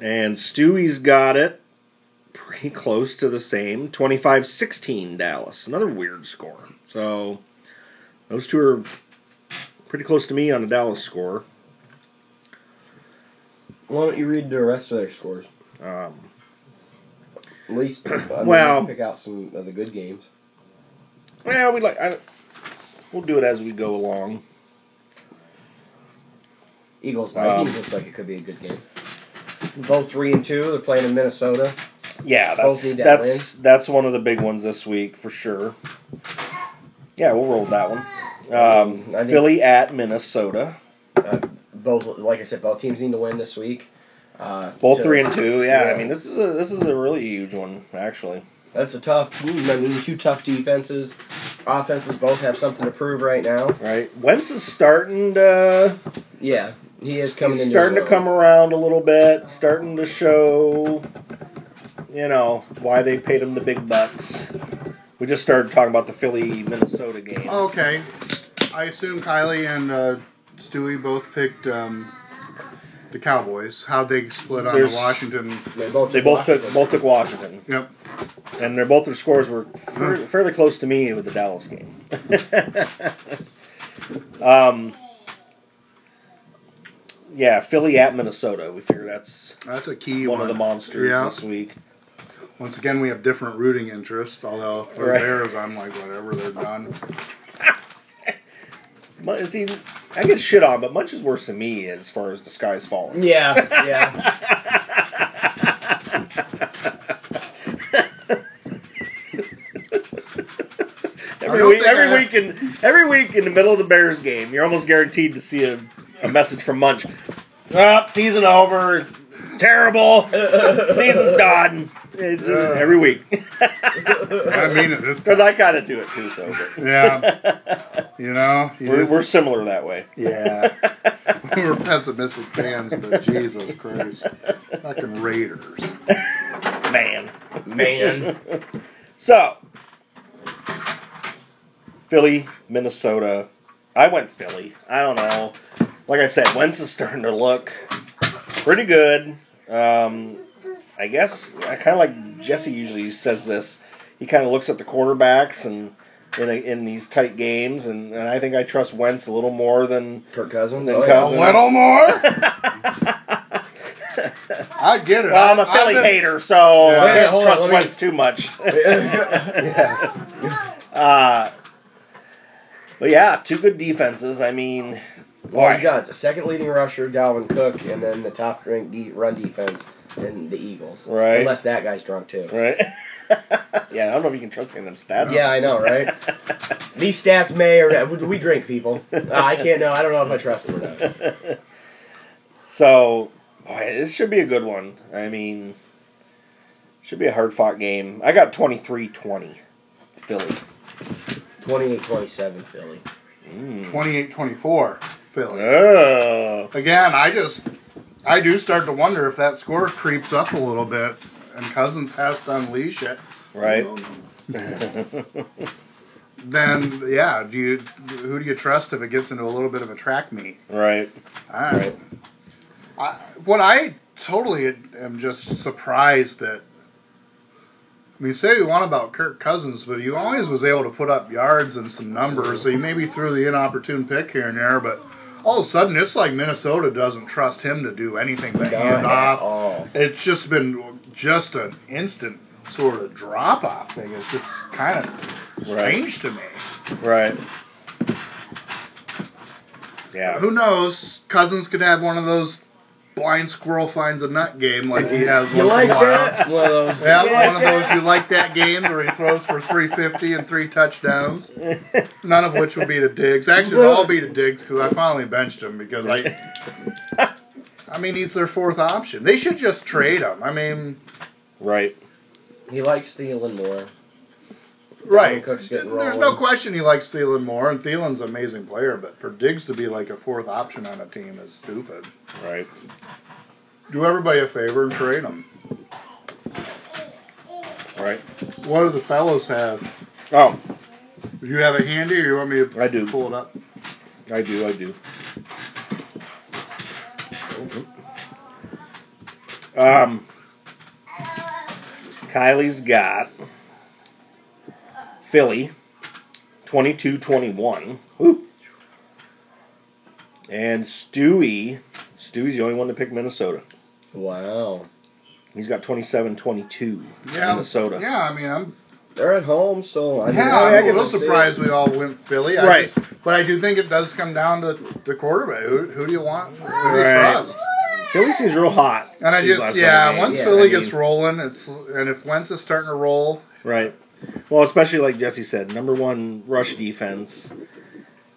And Stewie's got it pretty close to the same 25 16 Dallas. Another weird score. So those two are pretty close to me on the Dallas score. Why don't you read the rest of their scores? Um, At least, I mean, Well- pick out some of the good games. well, we like I, we'll do it as we go along. Eagles Vikings Um, looks like it could be a good game. Both three and two. They're playing in Minnesota. Yeah, that's that that's that's one of the big ones this week for sure. Yeah, we'll roll that one. Um, think- Philly at Minnesota. Both, like I said, both teams need to win this week. Uh, Both to- three and two. Yeah, Yeah. I mean this is a this is a really huge one actually. That's a tough team. I mean, two tough defenses. Offenses both have something to prove right now. Right, Wentz is starting to Yeah, he is coming. he's starting to come around a little bit, starting to show, you know, why they paid him the big bucks. We just started talking about the Philly Minnesota game. Okay. I assume Kylie and uh, Stewie both picked um, the Cowboys. How'd they split on the There's- Washington? They both. They took both Washington. took both took Washington, Yep. and their both their scores were fairly, fairly close to me with the Dallas game. um, yeah, Philly at Minnesota. We figure that's That's a key one one. of the monsters Yeah. this week. Once again, we have different rooting interests. Although for Right. Bears, I'm like whatever they're done. Mun- See, I get shit on, but Munch is worse than me as far as the sky's falling. Yeah, yeah. Every week, every I- week in every week in the middle of the Bears game, you're almost guaranteed to see a, a message from Munch. Up, season over, terrible, season's done. It's, uh, every week, I mean it this because. I kind of do it too. So but Yeah. You know, you we're, just- we're similar that way. yeah. we're pessimistic fans, but Jesus Christ, fucking Raiders. Man. Man. So, Philly, Minnesota. I went Philly. I don't know. Like I said, Wentz is starting to look pretty good. Um, I guess I kind of like Jesse usually says this. He kind of looks at the quarterbacks and in a, in these tight games, and, and I think I trust Wentz a little more than Kirk Cousins. Then Oh, A little more. I get it. well, I'm a I've Philly been- hater, so Yeah. I can't hold on, trust let me- Wentz too much. yeah. Yeah. Uh, but yeah, two good defenses. I mean, Well, boy, you got the second leading rusher, Dalvin Cook, and then the top ranked de- run defense in the Eagles. Right. Unless that guy's drunk too. right? yeah, I don't know if you can trust any of them stats. Yeah, I know, right? These stats may or we drink people. Uh, I can't know. I don't know if I trust them or not. So, boy, this should be a good one. I mean, should be a hard fought game. I got 23-20, Philly. 28-27 Philly. Mm. 28-24, Philly. Oh, Again, I just, I do start to wonder if that score creeps up a little bit, and Cousins has to unleash it. right. Then, yeah, do you, who do you trust if it gets into a little bit of a track meet? right. All right. I, what I totally am just surprised that. I mean, say you want about Kirk Cousins, but he always was able to put up yards and some numbers. So he maybe threw the inopportune pick here and there, but all of a sudden it's like Minnesota doesn't trust him to do anything but Not hand off. It's just been just an instant sort of drop off thing. It's just kind of strange to me. Right. Yeah. Who knows? Cousins could have one of those blind squirrel finds a nut game like he has You once like in a while. that? One of those. Yeah, one of those you like that game where he throws for 350 and three touchdowns. None of which would be to Diggs. Actually, they'll all be to Diggs because I finally benched him because I. I mean, he's their fourth option. They should just trade him. I mean, Right. He likes Thielen more. Right. There's no question he likes Thielen more, and Thielen's an amazing player. But for Diggs to be like a fourth option on a team is stupid. Right. Do everybody a favor and trade him. Right. What do the fellows have? Oh, Do you have it handy, or you want me to I do. pull it up? I do. I do. Um, Kylie's got Philly 22 21. And Stewie, Stewie's the only one to pick Minnesota. Wow. He's got 27 22. Yeah, Minnesota. Yeah, I mean, I'm They're at home, so I mean, yeah, I I'm mean, I a little see- surprised we all went Philly. I Right. just- but I do think it does come down to the quarterback. Who, who do you want? Who do you Right. trust? Philly seems real hot. And I these just last yeah, couple once games. Philly I mean, gets rolling, it's and if Wentz is starting to roll, Right. Well, especially like Jesse said, number one rush defense.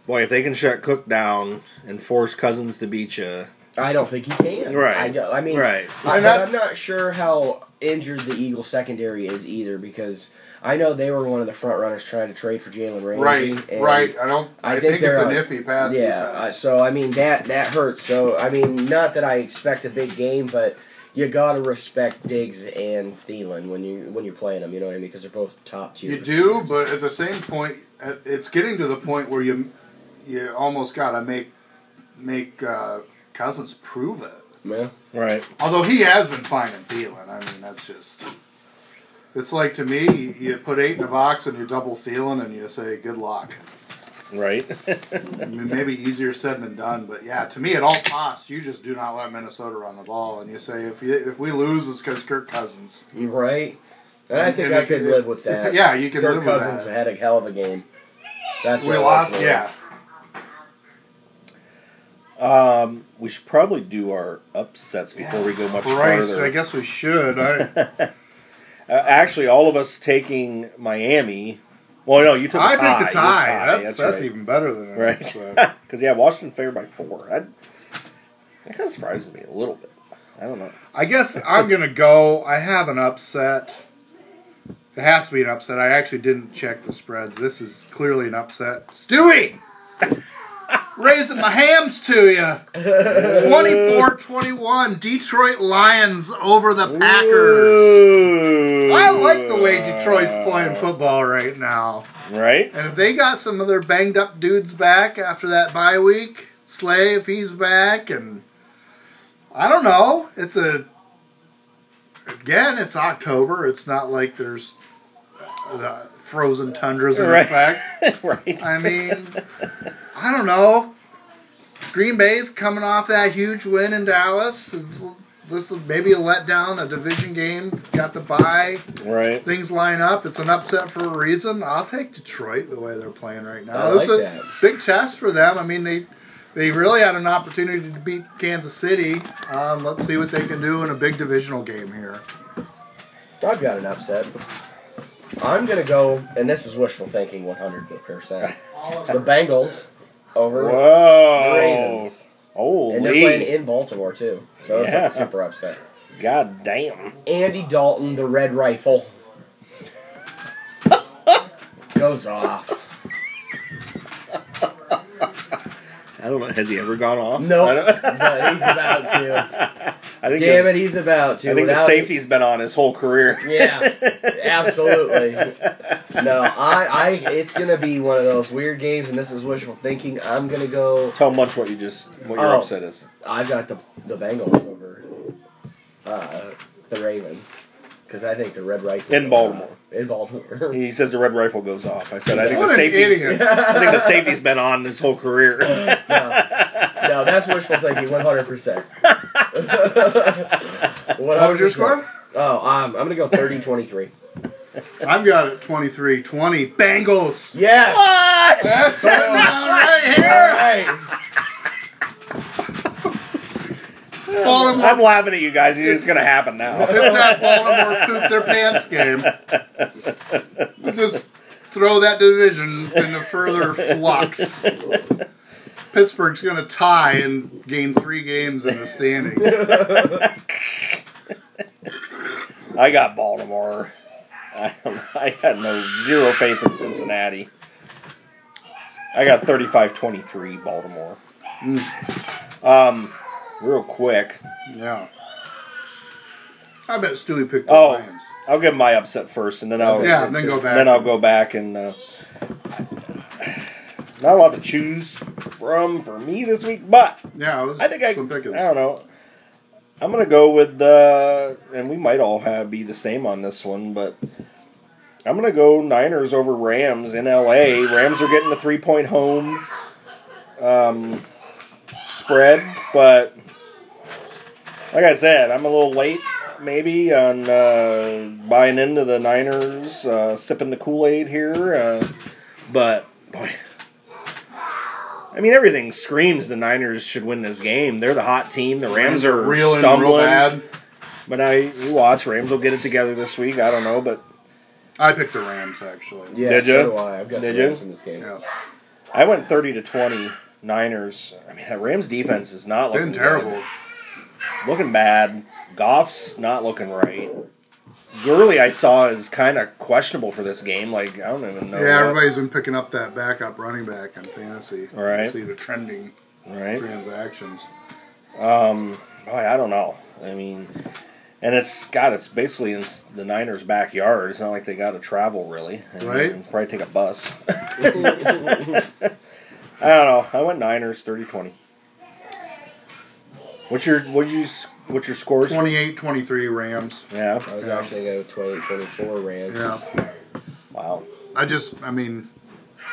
Boy, if they can shut Cook down and force Cousins to beat you, I don't think he can. Right. I, don't- I mean, right? I, And but I'm not sure how injured the Eagles secondary is either because I know they were one of the front runners trying to trade for Jalen Ramsey. Right, and- right. I don't. I I, think think, it's a they're nifty pass Yeah, uh, so I mean that that hurts. So I mean, not that I expect a big game, but you gotta respect Diggs and Thielen when you when you're playing them. You know what I mean? Because they're both top tier. You do, but at the same point, it's getting to the point where you you almost gotta make make uh, Cousins prove it. yeah. Right. Although he has been finding Thielen. I mean, that's just. It's like to me, you put eight in a box and you double Thielen and you say good luck. Right. I mean, maybe easier said than done, but yeah, to me, at all costs, you just do not let Minnesota run the ball, and you say if you, if we lose, it's because Kirk Cousins. right. And I think and I if- could live with that. Yeah, you can Kirk live Cousins with that. had a hell of a game. That's We what lost, yeah. um, we should probably do our upsets before we go much Christ, further. I guess we should. I, Uh, actually, all of us taking Miami. Well, no, you took a I tie. picked the You tie. tie, That's, That's, that's, right. even better than it. right. Because yeah, Washington favored by four. That that kind of surprises me a little bit. I don't know. I guess I'm gonna go. I have an upset. It has to be an upset. I actually didn't check the spreads. This is clearly an upset. Stewie! Raising my hams to you. 24-21. Detroit Lions over the Packers. I like the way Detroit's playing football right now. Right? And if they got some of their banged up dudes back after that bye week, Slay if he's back, and I don't know. It's a again, it's October. It's not like there's uh, frozen tundras in Right. effect. right. I mean, I don't know. Green Bay's coming off that huge win in Dallas. It's, this is maybe a letdown, a division game. Got the bye Right. things line up. It's an upset for a reason. I'll take Detroit the way they're playing right now. I like is that. a big test for them. I mean, they they really had an opportunity to beat Kansas City. Um, let's see what they can do in a big divisional game here. I've got an upset. I'm gonna go, and this is wishful thinking, 100 percent. The Bengals over the Whoa. Ravens, and they're playing in Baltimore too. So it's Yeah. a super upset. God damn. Andy Dalton, the Red Rifle, goes off. I don't know. Has he ever gone off? No, I don't- but he's about to. I think Damn the, it, he's about to. I think the Without- safety's been on his whole career. Yeah, absolutely. No, I, I, it's gonna be one of those weird games, and this is wishful thinking. I'm gonna go. Tell Munch what you just what your Oh. upset is. I got the the Bengals over uh, the Ravens because I think the Red Rifle In Baltimore. in Baltimore. He says the red rifle goes off. I said I think What the an safety's. I think the safety's been on his whole career. no, that's wishful thinking, 100. percent What was your score? Oh, um, I'm gonna go 30-23. I've got it 23-20. Bengals. Yes. what? That's it down right All here. right. Baltimore. I'm laughing at you guys. It's gonna happen now. That Baltimore poop their pants game. We'll just throw that division into further flux. Pittsburgh's going to tie and gain three games in the standings. I got Baltimore. I, I got no zero faith in Cincinnati. I got 35-23 Baltimore. Um, real quick, Yeah. I bet Stewie picked the Oh. Lions. I'll give my upset first, and then I'll Yeah, and then go back. then I'll go back and uh, not a lot to choose from for me this week, but Yeah, I think I, I Slim Pickens. don't know. I'm gonna go with the, and we might all have be the same on this one, but I'm gonna go Niners over Rams in LA. Rams are getting a three point home um, spread, but like I said, I'm a little late maybe on uh, buying into the Niners, uh, sipping the Kool Aid here, uh, but boy. I mean, everything screams the Niners should win this game. They're the hot team. The Rams are reeling real stumbling. bad. But I, you watch, Rams will get it together this week. I don't know, but I picked the Rams actually. Yeah, Did so I. I've got Did the ya? Rams in this game. Yeah. I went thirty to twenty. Niners. I mean, Rams defense is not looking Been terrible. good. Looking bad. Goff's not looking right. Gurley, I saw, is kind of questionable for this game. Like I don't even know. Yeah, what- everybody's been picking up that backup running back in fantasy. Right. See the trending right. transactions. Um, boy, I don't know. I mean, and it's God, it's basically in the Niners' backyard. It's not like they got to travel really. I Right. mean, probably take a bus. I don't know. I went Niners 30-20. What's your what you what's your scores? 28-23 Rams. Yeah. I was Yeah. actually going to go 28 24 Rams. Yeah. Wow. I just, I mean,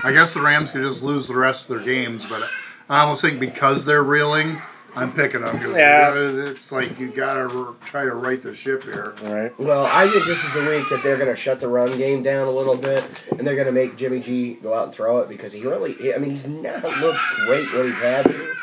I guess the Rams could just lose the rest of their games, but I almost think because they're reeling, I'm picking them. Cause Yeah. It's like you gotta try to right the ship here. All right. Well, I think this is a week that they're going to shut the run game down a little bit, and they're going to make Jimmy G go out and throw it because he really, I mean, he's not looked great when he's had to.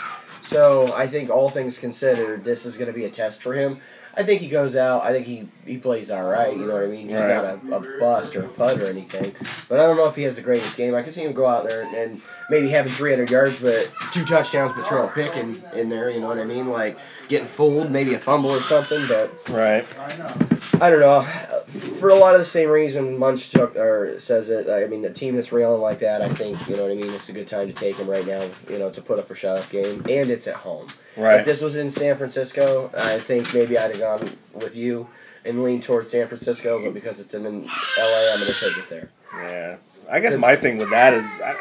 So I think all things considered, this is going to be a test for him. I think he goes out. I think he, he plays all right. You know what I mean? He's Right. not a, a bust or a pud or anything. But I don't know if he has the greatest game. I can see him go out there and, and maybe having 300 yards, but two touchdowns, but throw a pick in, in there. You know what I mean? Like getting fooled, maybe a fumble or something. But Right. I know. I don't know. For a lot of the same reason Munch took or says it. I mean, the team that's reeling like that, I think you know what I mean. It's a good time to take him right now. You know, it's a put up or shut up game, and it's at home. Right. If Right. this was in San Francisco, I think maybe I'd have gone with you and leaned towards San Francisco. But because it's in LA, I'm going to take it there. Yeah. I guess my thing with that is I,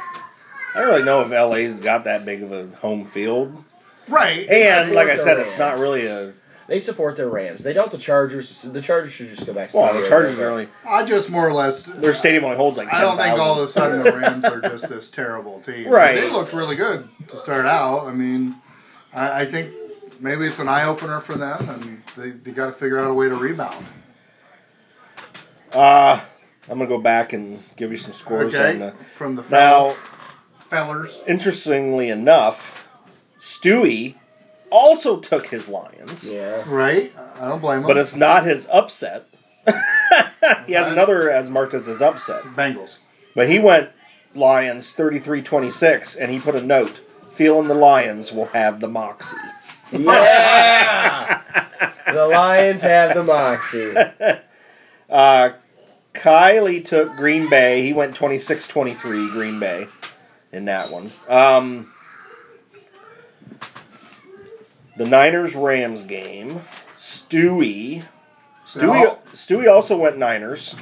I don't really know if LA's got that big of a home field. Right. And like I said, it's not really a They support their Rams. They don't the Chargers. The Chargers should just go back. to well. Saudi The Chargers Arabia. are only I just more or less. their stadium only holds like. 10, I don't think all of a sudden the Rams are just this terrible team. Right. They looked really good to start out. I mean, I, I think maybe it's an eye opener for them, and they, they got to figure out a way to rebound. Uh, I'm gonna go back and give you some scores on Okay. the. From the Now, fellers. interestingly enough, Stewie also took his Lions, Yeah. Right. I don't blame him. but it's not his upset. he has another as marked as his upset, Bengals. but he went Lions 33-26, and he put a note: "Feeling the Lions will have the moxie." Yeah. the Lions have the moxie. Uh, Kylie took Green Bay. He went 26-23 Green Bay in that one. Um, the Niners Rams game. Stewie. Stewie, Yeah. Stewie also went Niners.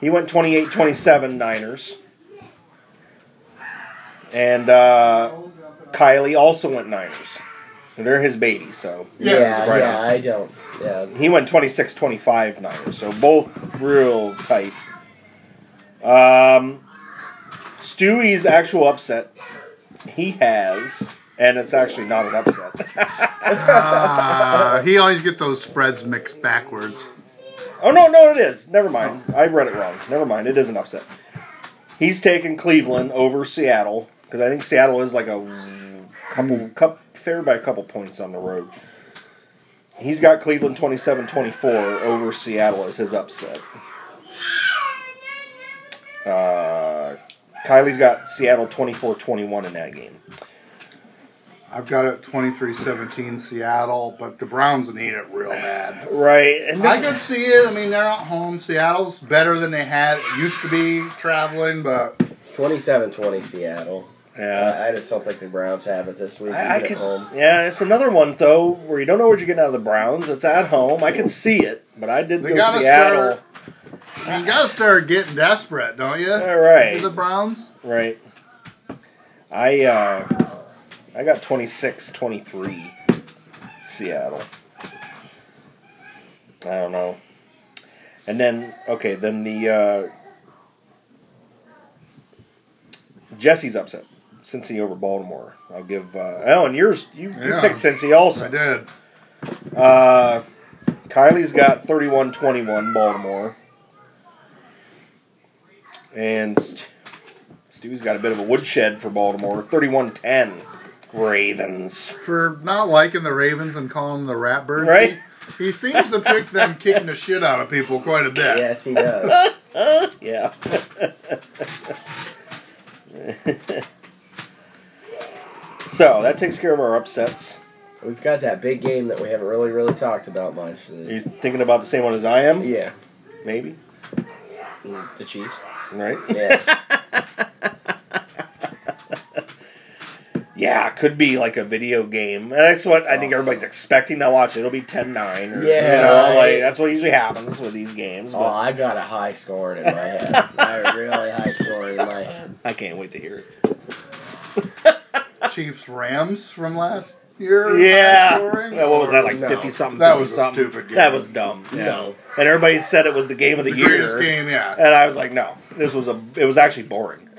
He went 28-27 Niners. And uh, Kylie also went Niners. And they're his baby, so Yeah, Yeah, yeah. I don't. Yeah. He went 26 25 Niners, so both real tight. Um, Stewie's actual upset, he has, and it's actually not an upset. Uh, he always gets those spreads mixed backwards. oh, no, no, it is. Never mind. I read it wrong. Never mind. It is an upset. He's taken Cleveland over Seattle, because I think Seattle is like a couple, cup, fair by a couple points on the road. He's got Cleveland 27 24 over Seattle as his upset. Uh, Kylie's got Seattle 24 21 in that game. I've got it 23-17 Seattle, but the Browns need it real bad. Right. And I could see it. I mean, they're at home. Seattle's better than they had used to be traveling, but 27-20 Seattle. yeah. I just don't think the Browns have it this week. I, I could, at home. yeah, it's another one though where you don't know what you're getting out of the Browns. It's at home. I can see it, but I did They go gotta Seattle. start- you got to start getting desperate, don't you? All right, The Browns. right. I uh, I got 26-23 Seattle. I don't know. And then okay, then the uh, Jesse's upset. Cincy over Baltimore. I'll give. Uh, oh, and yours, you, you Yeah. picked Cincy also. I did. Uh, Kylie's got 31 21 Baltimore. And St- Stewie's got a bit of a woodshed for Baltimore 31 10 Ravens. For not liking the Ravens and calling them the Ratbirds. Right? He, he seems to pick them kicking the shit out of people quite a bit. Yes, he does. yeah. So that takes care of our upsets. We've got that big game that we haven't really, really talked about much. Are you thinking about the same one as I am? yeah, Maybe. the Chiefs. Right? Yeah. Yeah, it could be like a video game. And that's what I think everybody's oh. expecting to watch. It'll be 10 9. Or, Yeah, You know, right. like, that's what usually happens with these games. oh, But I got a high score in my head. I a really high score in my head. I can't wait to hear it. Chiefs Rams from last year. Yeah. scoring, What was that, or- like No. 50 something? That was a something? stupid game. That was dumb. Yeah. No. And everybody said it was the game of the, the year. greatest game? Yeah, And I was like, no, this was a. It was actually boring.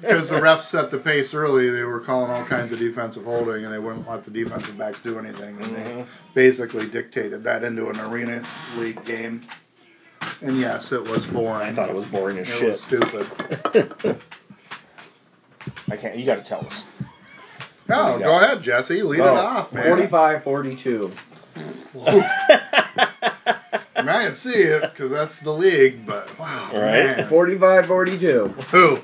because the refs set the pace early. They were calling all kinds of defensive holding, and they wouldn't let the defensive backs do anything. And they Mhm. basically dictated that into an arena league game. And yes, it was boring. I thought it was boring as it shit. was stupid. I can't. You got to tell us. No, go got? ahead, Jesse. Lead Oh, it off, man. 45 42. I, mean, I can see it because that's the league, but wow, Right. man. 45 42. Who?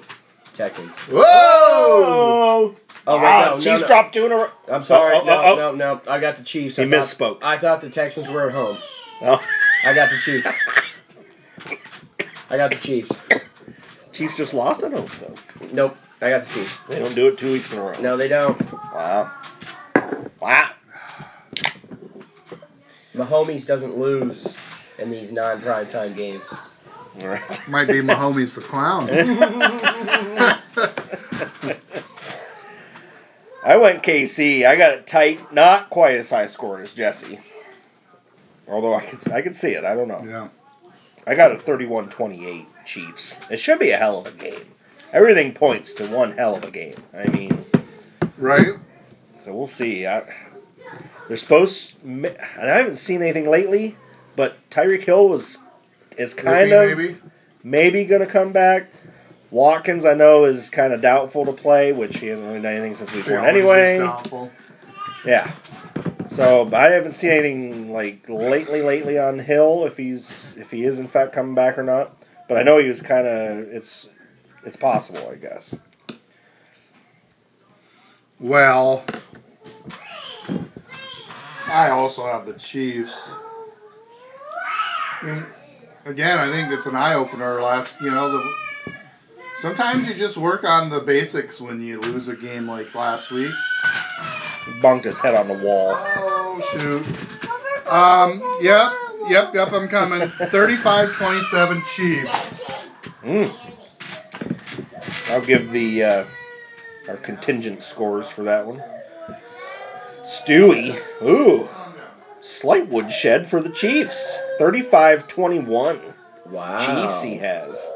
Texans. Whoa! Oh, wait, wow, no, no, Chiefs no. dropped two in a row. I'm sorry. Oh, oh, no, oh, no, no. I got the Chiefs. He I thought- misspoke. I thought the Texans were at home. Oh. I got the Chiefs. I got the Chiefs. Chiefs just lost at home, so Nope. I got the Chiefs. they don't do it two weeks in a row. No, they don't. Wow. Wow. Mahomes doesn't lose in these non-prime time games. Right. Might be Mahomes the clown. I went KC. I got it tight, not quite as high scored as Jesse. Although I can I could see it. I don't know. yeah. I got a 31-28 Chiefs. It should be a hell of a game. Everything points to one hell of a game. I mean, Right? so we'll see. I, they're supposed, and I haven't seen anything lately, but Tyreek Hill was is kind of maybe? maybe going to come back. Watkins, I know, is kind of doubtful to play, which he hasn't really done anything since week one anyway. doubtful. Yeah. So, but I haven't seen anything like lately, lately on Hill if he's if he is in fact coming back or not. But I know he was kind of it's it's possible, I guess. Well, I also have the Chiefs. I mean, again, I think it's an eye opener. Last, you know, the sometimes you just work on the basics when you lose a game like last week. He bunked his head on the wall. Oh shoot! Um, yep, yep, yep. I'm coming. 35-27 Chiefs. Mm. I'll give the uh, our contingent scores for that one. Stewie, ooh, slight woodshed for the Chiefs. 35-21. Wow. Chiefs he has.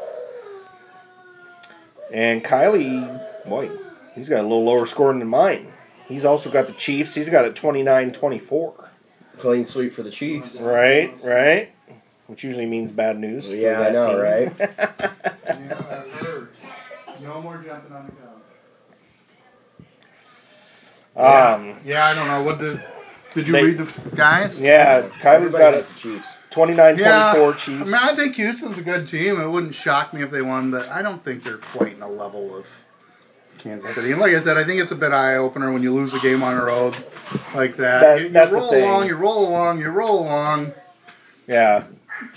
And Kylie, boy, he's got a little lower scoring than mine. He's also got the Chiefs. He's got it 29-24. Clean sweep for the Chiefs. Right, right. Which usually means bad news. for Yeah, I that know, team. right? Yeah, that hurts. No more jumping on the couch. um, Yeah, I don't know. What did did you They- read the guys? yeah, Kylie's Everybody got has it Chiefs. 29-24 I Chiefs. mean, I think Houston's a good team. It wouldn't shock me if they won, but I don't think they're quite in a level of Kansas City. And like I said, I think it's a bit eye opener when you lose a game on the road like that. That- you, you that's the roll thing. along, you roll along, you roll along, yeah,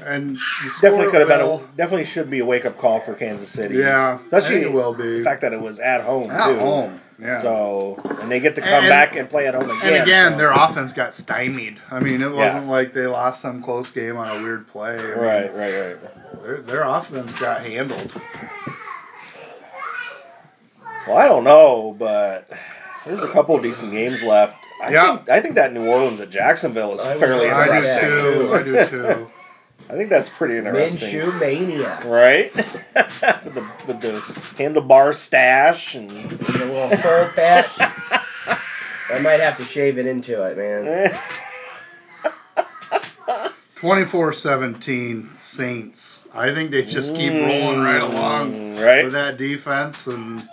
and you score definitely could have been a definitely should be a wake up call for Kansas City. Yeah, Especially I it will be the fact that it was at home at too. home. Yeah. So and they get to come And- back and play at home again. and again, so- their offense got stymied. I mean, it wasn't like they lost some close game on a weird play. I mean, right, right, right. Their, their offense got handled. Well, I don't know, but there's a couple of decent games left. I Yeah. think I think that New Orleans at Jacksonville is I fairly thinking I do about interesting. that, too. too. I do too. I think that's pretty interesting. Minshew mania. Right? with, the, with the handlebar stash and With a little soul patch. I might have to shave it into it, man. 24-17 Saints. I think they just keep rolling right along Mm, right? with that defense and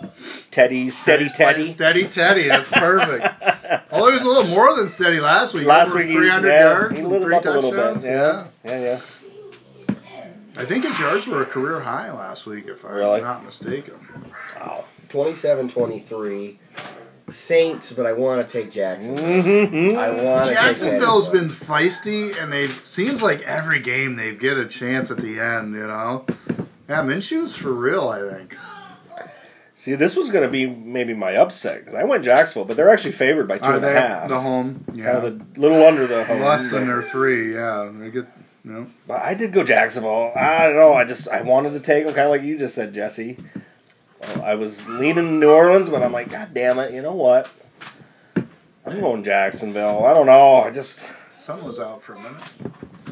Teddy, steady Teddy. Steady Teddy. That's perfect. Although he was a little more than steady last week. Last Over week, he, 300 yeah, yards, he and lit it three up a little bit. touchdowns. Yeah, yeah, yeah. I think his yards were a career high last week, if I'm Really? not mistaken. Wow. 27 23. Saints, but I want to take Jackson. Mm-hmm. I want to take been feisty, and they seems like every game they get a chance at the end. You know, yeah, Minshew's for real. I think. See, this was going to be maybe my upset because I went Jacksonville, but they're actually favored by two Are and a half. the home? Kind Yeah, of the little under the home. less than their three. Yeah, they get. Know. But I did go Jacksonville. I don't know. I just I wanted to take them, kind of like you just said, Jesse. Well, I was leaning New Orleans, but I'm like, God damn it! You know what? I'm going Jacksonville. I don't know. I just Sun was out for a minute.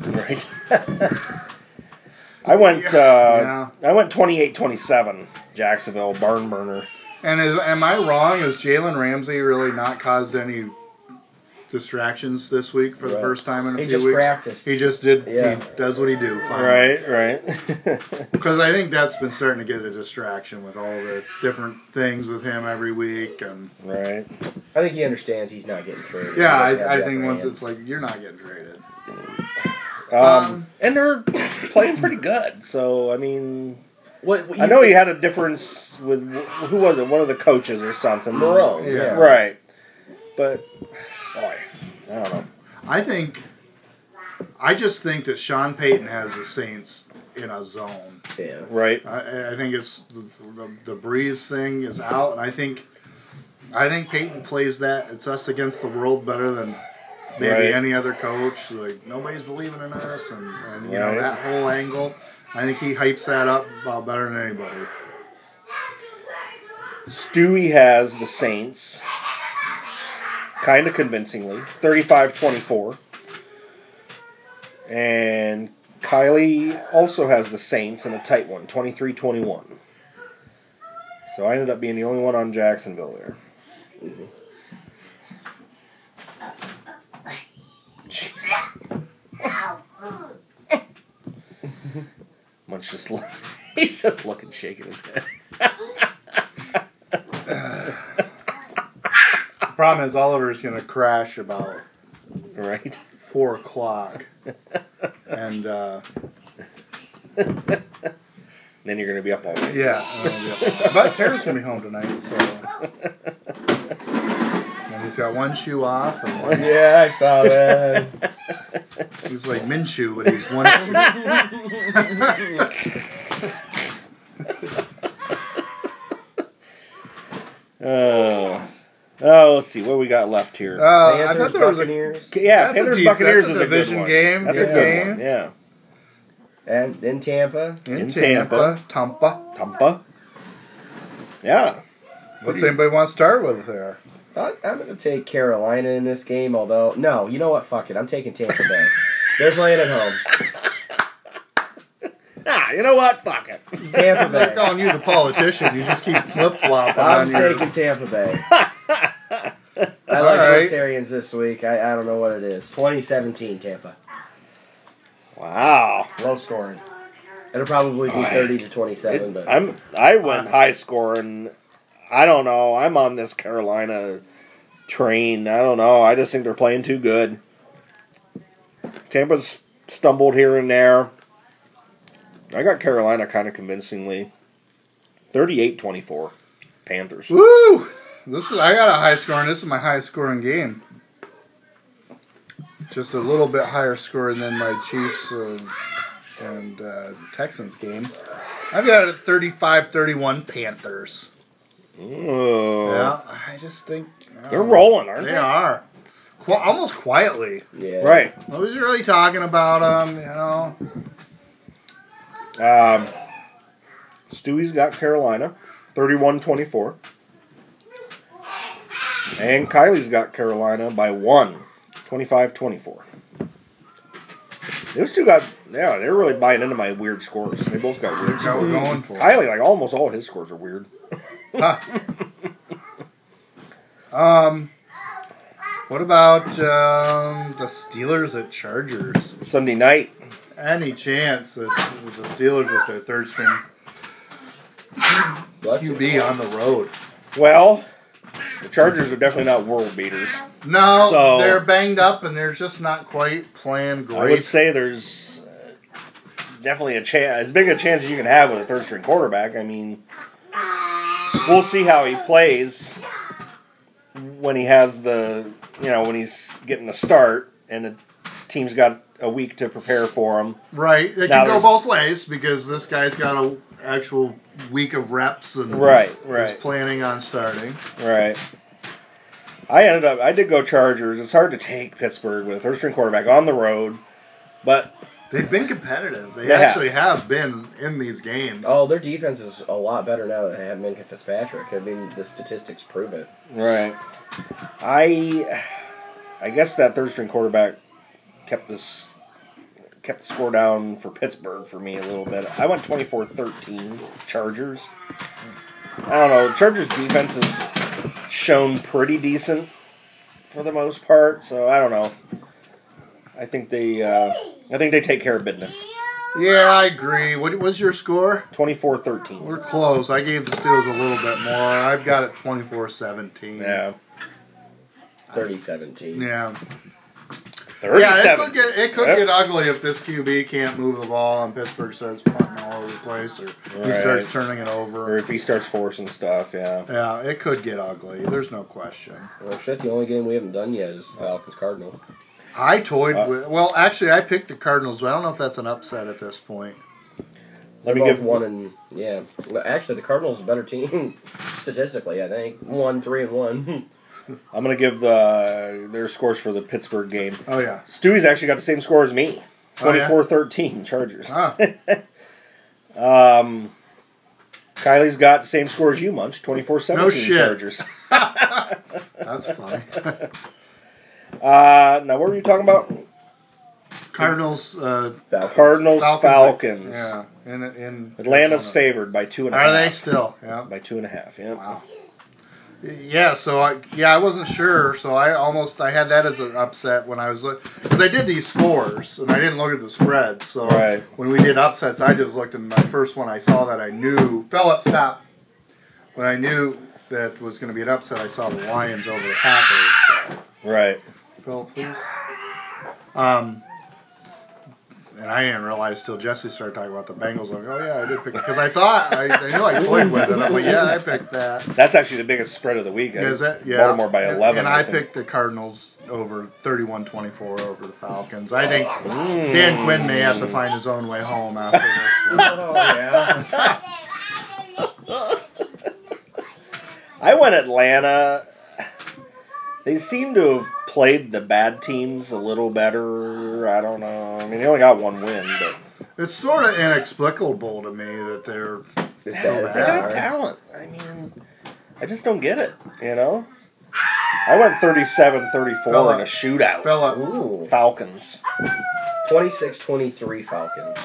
right. I went. Uh, Yeah. I went 28-27, Jacksonville barn burner. And is, am I wrong? Is Jalen Ramsey really not caused any distractions this week for the first time in a He few just weeks? practiced. He just did. Yeah. He does what he do. Fine. Right, right. Because I think that's been starting to get a distraction with all the different things with him every week, and right. I think he understands he's not getting traded. yeah, He doesn't have I, I think once hand. it's like you're not getting traded. Um, Um, and they're playing pretty good. So I mean, What, what I know he had a difference with who was it? One of the coaches or something. Marrone. Yeah. Yeah. Right. But boy, I don't know. I think, I just think that Sean Payton has the Saints in a zone. Yeah. Right. I, I think it's the, the, the Brees thing is out, and I think, I think Payton plays that. It's us against the world better than maybe Right. any other coach. Like nobody's believing in us, and, and you Right. know that whole angle. I think he hypes that up about better than anybody. Stewie has the Saints kind of convincingly 35-24. And Kylie also has the Saints in a tight one, 23-21. So I ended up being the only one on Jacksonville there. Jesus. Munch just he's just looking shaking his head. Problem is Oliver's going to crash about Right. four o'clock, and uh, Then you're gonna be up all night. yeah, uh, yeah. but Tara's going to be home tonight, so. And he's got one shoe off, and one, Yeah, I saw that. he's like Minshew, but he's one. Oh. Oh, let's see what we got left here. Uh, I Panthers, thought there was a Buccaneers, yeah, that's a Panthers dec- Buccaneers that's is a a good one. game, That's good a good game. one. Yeah. and in Tampa. in, in Tampa, Tampa. Tampa. Yeah. What's anybody want to start with there? I, I'm going to take Carolina in this game, although, no, you know what? Fuck it. I'm taking Tampa Bay. They're playing at home. Ah, you know what? Fuck it. Tampa They're Bay. calling you the politician. You just keep flip flopping I'm on your. taking Tampa Bay. I like right. Bruce Arians this week. I, I don't know what it is. 2017 Tampa. Wow. Low scoring. It'll probably be Boy. 30 to 27, It- but I'm. I went uh, high scoring. I don't know. I'm on this Carolina train. I don't know. I just think they're playing too good. Tampa's stumbled here and there. I got Carolina kind of convincingly. 38-24. Panthers. Woo! This is I got a high score, and This is my highest scoring game. Just a little bit higher scoring than my Chiefs uh, and uh, Texans game. I've got a 35-31 Panthers. Oh. Yeah, I just think uh, They're rolling, aren't They they? are. Qu- almost quietly. yeah. Right. Nobody's really talking about them, you know. Um, Stewie's got Carolina, 31-24. And Kylie's got Carolina by one, 25-24. Those two got, yeah, they're really buying into my weird scores. They both got weird That's what we're scores. going for. Kylie, like almost all his scores are weird. Huh. um, what about um, the Steelers at Chargers? Sunday night, Any chance that the Steelers with their third string you. QB on the road? well, the Chargers are definitely not world beaters. No, So- they're banged up and they're just not quite playing great. I would say there's definitely a chance, as big a chance as you can have with a third string quarterback. I mean, we'll see how he plays. when he has the you know when he's getting a start and the team's got a week to prepare for him. Right. It Now can go both ways because this guy's got a actual week of reps and Right, is right. planning on starting. Right. I ended up. I did go Chargers. It's hard to take Pittsburgh with a third string quarterback on the road, but They've been competitive. They They have. actually have been in these games. Oh, their defense is a lot better now that they have Minkah Fitzpatrick. I mean, the statistics prove it. right. I, I guess that third string quarterback kept this kept the score down for Pittsburgh for me a little bit. I went 24-13 Chargers. I don't know. Chargers defense has shown pretty decent for the most part, so I don't know. I think they uh, I think they take care of business. Yeah, I agree. What was your score? 24-13. We're close. I gave the Steelers a little bit more. I've got it 24-17. Yeah. 30-17. Yeah. 37. Yeah, it could get it could Yep. get ugly if this QB can't move the ball and Pittsburgh starts punting all over the place or he Right. starts turning it over, or if he starts forcing stuff, yeah. Yeah, it could get ugly. There's no question. Well, shit, the only game we haven't done yet is Falcons Cardinals. I toyed Uh, with. Well, actually, I picked the Cardinals, but I don't know if that's an upset at this point. Let me give one and yeah. Well, Actually, the Cardinals are a better team statistically. I think one, three, and one. I'm gonna give the their scores for the Pittsburgh game. Oh yeah. Stewie's actually got the same score as me. Oh, yeah? 24-13 Chargers. Ah, Um Kylie's got the same score as you, Munch. 24-17 No. Chargers. that's funny. Uh, now, what were you talking about? Cardinals. Uh, Falcons. Cardinals, Falcons. Falcons. Yeah. In in Atlanta's Arizona. favored by two and a half. Are they still? Yeah. By two and a half, yeah. Wow. Yeah, so I yeah I wasn't sure, so I almost I had that as an upset when I was because I did these scores and I didn't look at the spreads. So Right. when we did upsets, I just looked at my first one. I saw that I knew Philip stop. When I knew that was going to be an upset, I saw the Lions over the Packers. So. Right. Phil, please. Um, and I didn't realize till Jesse started talking about the Bengals. Like, oh yeah, I did pick because I thought I, I knew I toyed with it. I'm like, yeah, I picked that. That's actually the biggest spread of the week. Is think that yeah? Baltimore by And- 11. And, I, think. picked the Cardinals over 31-24 over the Falcons. I think Mm. Dan Quinn may have to find his own way home after this. Oh yeah. I went Atlanta. They seem to have played the bad teams a little better. I don't know. I mean, they only got one win, but It's sort of inexplicable to me that they're It's So bad they they got talent. I mean, I just don't get it, you know? I went 37 34 Fella. in a shootout. Philip. Ooh. Falcons. 26-23 Falcons.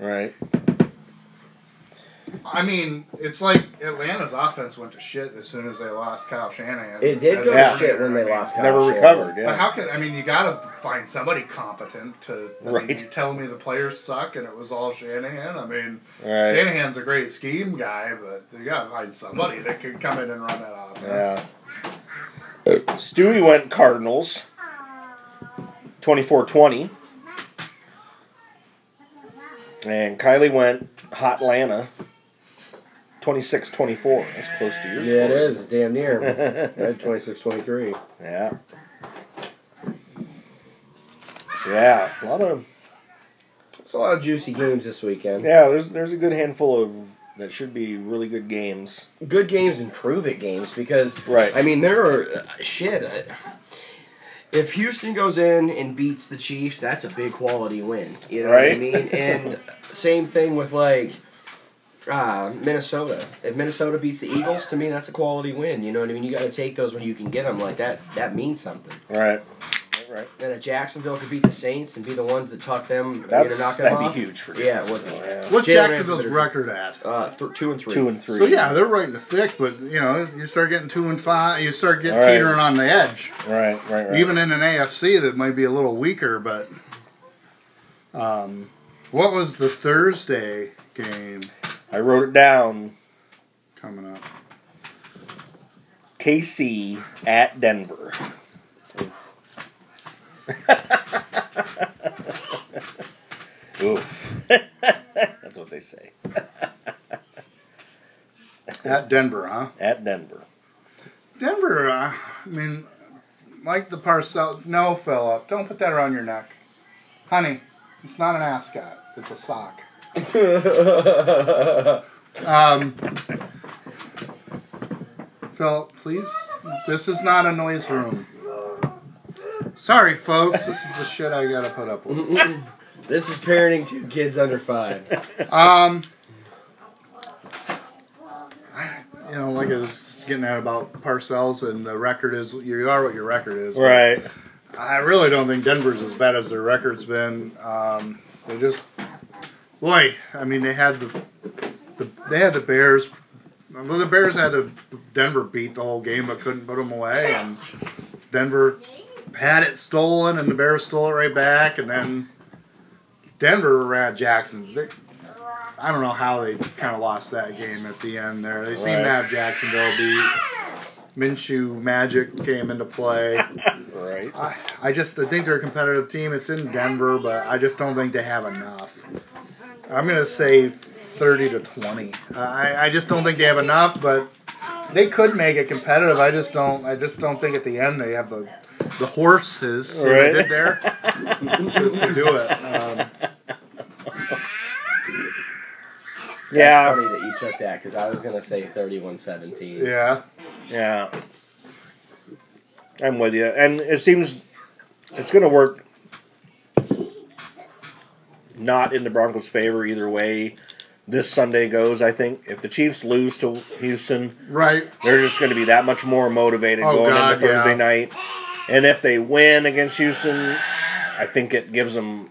Right. I mean, it's like Atlanta's offense went to shit as soon as they lost Kyle Shanahan. It did go Yeah. to shit when they. I mean, lost. Kyle Never Shanahan. recovered, But how can I mean? You got to find somebody competent to. I Right. Mean, you tell me the players suck and it was all Shanahan. I mean, Right. Shanahan's a great scheme guy, but you got to find somebody that can come in and run that offense. Yeah. Uh, Stewie went Cardinals 24 20. And Kylie went Hot Atlanta 26 24. That's close to your Yeah, it is. Damn near. I had 26-23. Yeah. So, yeah, a lot of It's a lot of juicy games this weekend. yeah. There's there's a good handful of that should be really good games. Good games and prove it games because Right. I mean there are uh, shit. uh, If Houston goes in and beats the Chiefs, that's a big quality win. You know what I mean? And same thing with like uh, Minnesota. If Minnesota beats the Eagles, to me that's a quality win. You know what I mean? You got to take those when you can get them. Like that. That means something. Right. Right. And if Jacksonville could beat the Saints and be the ones that tuck them, That's you know, knock them that'd be huge for Yeah, it Jacksonville, would be. yeah. What's Jalen Jacksonville's record at? Uh, th- two and three. Two and three. So yeah, they're right in the thick, but you know, you start getting two and five, you start getting All right. teetering on the edge. Right. Right. Right. Even in an AFC that might be a little weaker, but um, what was the Thursday game I wrote it down. coming up? KC at Denver. Oof. That's what they say. At Denver, huh? At Denver. Denver. Uh, I mean, like the Parcell. No, Philip, don't put that around your neck, honey. It's not an ascot. It's a sock. Um, Phil, please. This is not a noise room. Sorry, folks. This is the shit I gotta put up with. this is parenting two kids under five. Um, I, you know, like I was getting at about Parcells, and the record is you are what your record is. Right. I really don't think Denver's as bad as their record's been. Um, they just, boy, I mean, they had the, the they had the Bears. Well, the Bears had to Denver beat the whole game, but couldn't put them away, and Denver had it stolen, and the Bears stole it right back, and then Denver ran Jackson. They, I don't know how they kind of lost that game at the end there. They seemed Right. to have Jacksonville beat. Minshew magic came into play. Right. I, I just I think they're a competitive team. It's in Denver, but I just don't think they have enough. I'm gonna say 30 to 20. I, I just don't think they have enough, but they could make it competitive. I just don't. I just don't think at the end they have the the horses see what Right. they did there to, to do it. Um, Yeah. Funny that you took that because I was gonna say 31-17. yeah, Yeah. I'm with you. And it seems it's going to work not in the Broncos' favor either way this Sunday goes, I think. If the Chiefs lose to Houston, right. they're just going to be that much more motivated Oh, going God, into Thursday yeah. night. And if they win against Houston, I think it gives them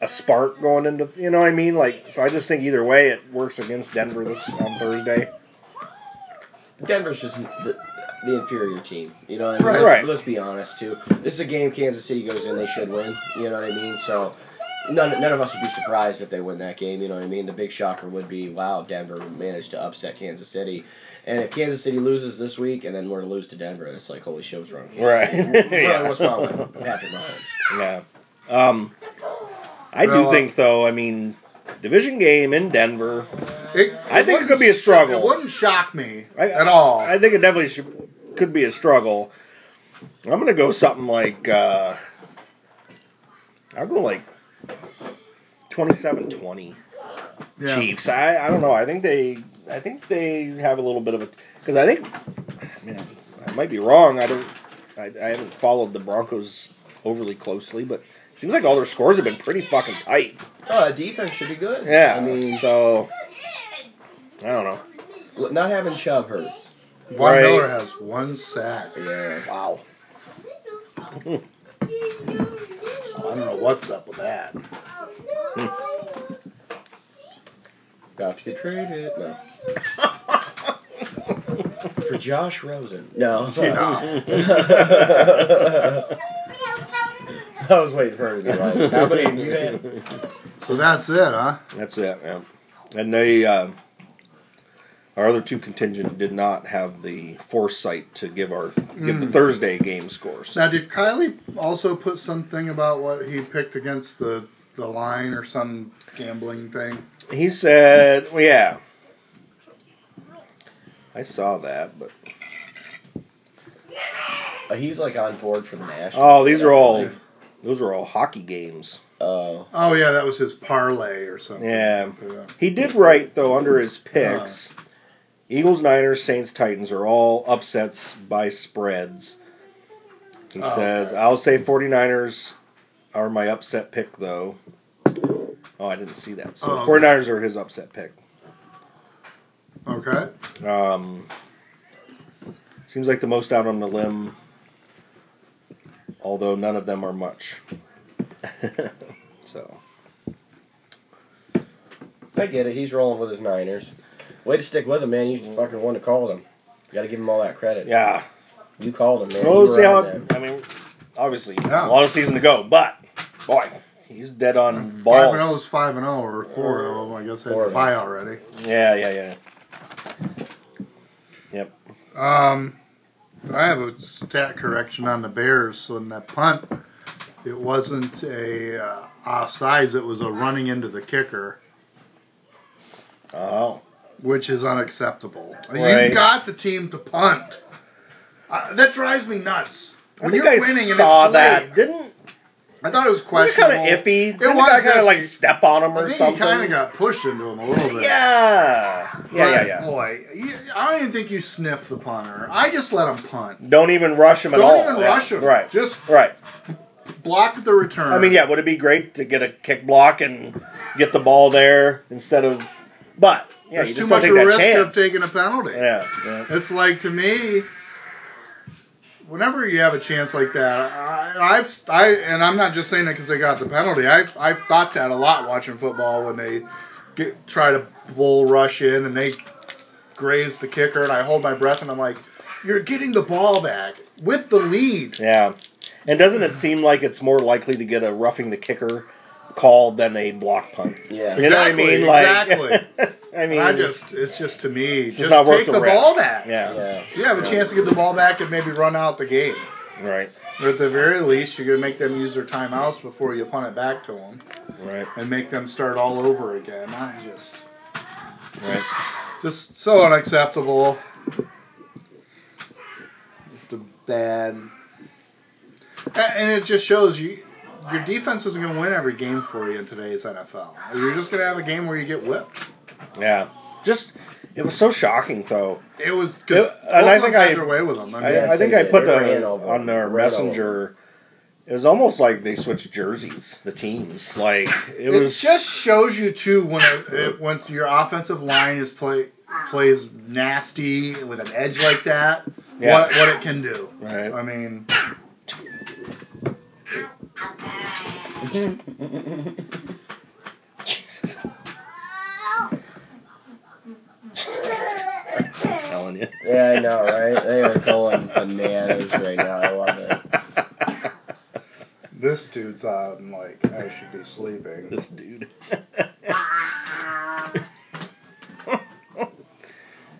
a spark going into, you know what I mean? Like, so I just think either way it works against Denver this on Thursday. Denver's just the, the inferior team. You know what I mean? Right. Let's, Right. let's be honest too. This is a game Kansas City goes in, they should win. You know what I mean? So none, none of us would be surprised if they win that game. You know what I mean? The big shocker would be, wow, Denver managed to upset Kansas City. And if Kansas City loses this week and then we're to lose to Denver, it's like holy shit, what's wrong? with Kansas Right. City? Yeah. What's wrong with Patrick Mahomes? Yeah. Um, I do think, though, I mean, division game in Denver, It, I think it could be a struggle. It wouldn't shock me I- at all. I think it definitely should, could be a struggle. I'm going to go something like, uh, I'll go like 27 20 yeah. Chiefs. I, I don't know. I think they, I think they have a little bit of a, because I think, I mean, I might be wrong. I don't, I, I haven't followed the Broncos overly closely, but it seems like all their scores have been pretty fucking tight. Oh, that defense should be good. Yeah. I mean, so I don't know. l- not having Chubb hurts. Von Right. Miller has one sack. Yeah. Wow. So I don't know what's up with that. About to get traded. No. For Josh Rosen. No. I was waiting for her to be like, how many have you had? So that's it, huh? That's it, man. And they, uh, our other two contingent did not have the foresight to give our give the Mm. Thursday game scores. Now, did Kylie also put something about what he picked against the the line or some gambling thing? He said, well, "Yeah, I saw that, but Uh, he's like on board for the national. oh, these are all those are all hockey games." Oh. Oh yeah, that was his parlay or something. Yeah. He did write though under his picks. Eagles, Niners, Saints, Titans are all upsets by spreads. He Oh, says, okay. I'll say 49ers are my upset pick though. Oh, I didn't see that. So Oh, okay. 49ers are his upset pick. Okay. Um, seems like the most out on the limb, although none of them are much. so, I get it. He's rolling with his Niners. Way to stick with him, man. You fucking one to call him. You got to give him all that credit. yeah. You called him, man. We'll You were see how. on. I mean, obviously, Yeah. a lot of season to go, but boy, he's dead on Five balls. and zero is five and zero, or four and zero. I guess they Four had of a bye us. already. Yeah, yeah, yeah. Yep. Um, I have a stat correction on the Bears. So in that punt, it wasn't a uh, offsides. It was a running into the kicker, Oh, which is unacceptable. Right. You got the team to punt. Uh, that drives me nuts. I When think I saw that. Didn't I thought it was questionable. kind of iffy? Didn't was kind of like step on him I or think something? he kind of got pushed into him a little bit. Yeah, yeah, yeah, But, yeah. Boy, you, I don't even think you sniff the punter. I just let him punt. Don't even rush him at all. Don't even Yeah, rush him. Right, Just right. block the return. I mean, yeah, would it be great to get a kick block and get the ball there instead of? But yeah, There's you too just don't much take that risk chance. of taking a penalty. yeah, yeah. It's like to me, whenever you have a chance like that, I, I've I and I'm not just saying that because they got the penalty. I I've thought that a lot watching football when they get try to bull rush in and they graze the kicker, and I hold my breath and I'm like, you're getting the ball back with the lead. Yeah. And doesn't it seem like it's more likely to get a roughing the kicker call than a block punt? Yeah. You know what I mean? Like, exactly. I mean, I just it's just to me, it's just just not worth take the, the, risk. ball back. Yeah. Yeah. You have a chance to get the ball back and maybe run out the game. Right. Or at the very least, you're going to make them use their timeouts before you punt it back to them Right. and make them start all over again. I just, Right. just so unacceptable. Just a bad. And it just shows you your defense isn't going to win every game for you in today's NFL. You're just going to have a game where you get whipped. Yeah. Just it was so shocking though. It was. It- and I think I- had their with them. I mean, I, I think I put a, ran on our them. messenger. It was almost like they switched jerseys, the teams. Like it, It, was just shows you too when it, it, when your offensive line is play plays nasty with an edge like that. Yeah. What what it can do. right. I mean, Jesus. Jesus Christ, I'm telling you. Yeah, I know, right? They are going bananas right now. I love it. this dude's out and like I should be sleeping. This dude.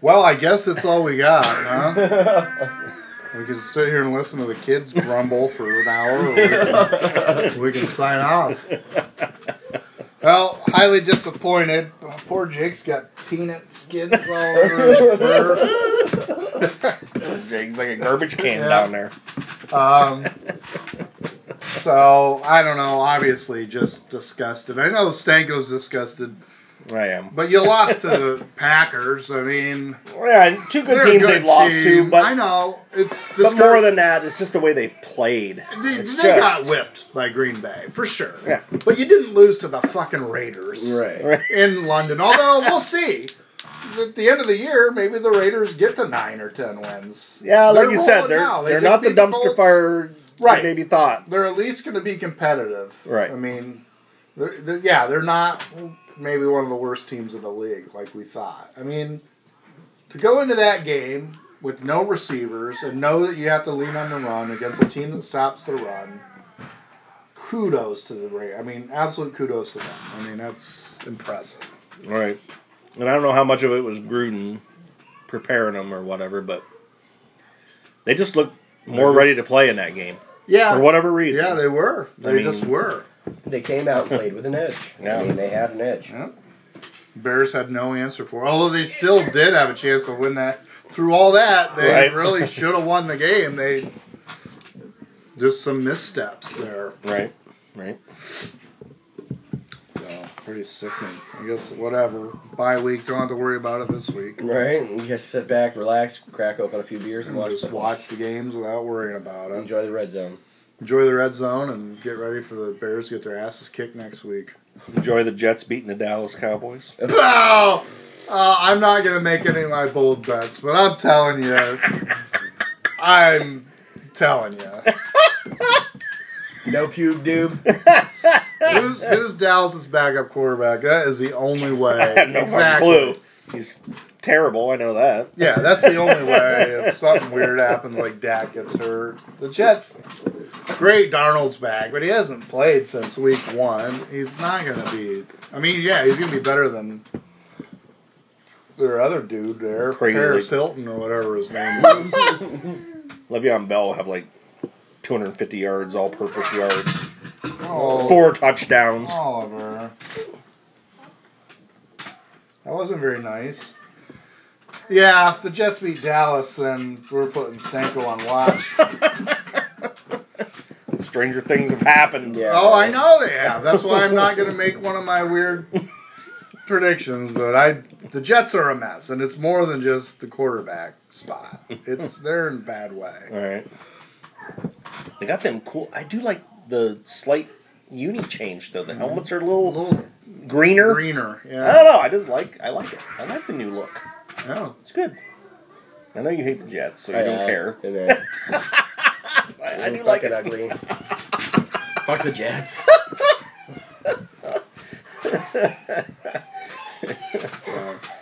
Well, I guess that's all we got, huh? We can sit here and listen to the kids grumble for an hour, or we can, we can sign off. Well, highly disappointed. Poor Jake's got peanut skins all over his fur. Jake's like a garbage can Yeah. down there. Um, so I don't know. Obviously, just disgusted. I know Stanko's disgusted, I am. but you lost to the Packers. I mean, Yeah, two good teams good they've lost team. to, but I know it's but discour- more than that, it's just the way they've played. They, they just got whipped by Green Bay for sure. Yeah. but you didn't lose to the fucking Raiders Right. Right. in London. Although we'll see. At the end of the year, maybe the Raiders get to nine or ten wins. Yeah, like They're you said, they're now. They're just not the dumpster fire Right. maybe thought. they're at least going to be competitive. Right. I mean, they're, they're, yeah, they're not maybe one of the worst teams in the league like we thought. I mean, to go into that game with no receivers and know that you have to lean on the run against a team that stops the run. Kudos to the Ray. I mean, absolute kudos to them. I mean, that's impressive. Right. And I don't know how much of it was Gruden preparing them or whatever, but they just looked more ready to play in that game Yeah. for whatever reason. Yeah, they were. They I just were. They came out and played with an edge. Yeah. I mean, they had an edge. Yeah. Bears had no answer for. it. Although they still did have a chance to win that. Through all that, they Right. really should have won the game. They just some missteps there. right. Right. So pretty sickening. I guess whatever. Bye week. Don't have to worry about it this week. Right? You just sit back, relax, crack open a few beers, and watch. Just football. watch the games without worrying about it. Enjoy the red zone. Enjoy the red zone and get ready for the Bears to get their asses kicked next week. Enjoy the Jets beating the Dallas Cowboys. No! Uh, I'm not going to make any of my bold bets, but I'm telling you. I'm telling you. No pube doob. Who's, who's Dallas's backup quarterback? That is the only way. I have no fucking clue. He's terrible. I know that. Yeah, that's the only way. If something weird happens, like Dak gets hurt, the Jets. Great, Darnold's back, but he hasn't played since week one. He's not going to be. I mean, yeah, he's going to be better than their other dude there, Crazy. Paris Hilton or whatever his name is. Le'Veon Bell will have like 250 yards, all-purpose yards, oh, four touchdowns. Oliver. That wasn't very nice. Yeah, if the Jets beat Dallas, then we're putting Stanko on watch. Stranger things have happened. Yeah. Oh, I know they have. That's why I'm not going to make one of my weird predictions. But I, the Jets are a mess, and it's more than just the quarterback spot. It's they're in a bad way. All right. They got them cool. I do like the slight uni change though. The mm-hmm. helmets are a A little little greener. greener. I don't know. I just like. I like it. I like the new look. yeah. It's good. I know you hate the Jets, so you I don't uh, know. care. And then- I, I do like it. ugly. Fuck the Jets.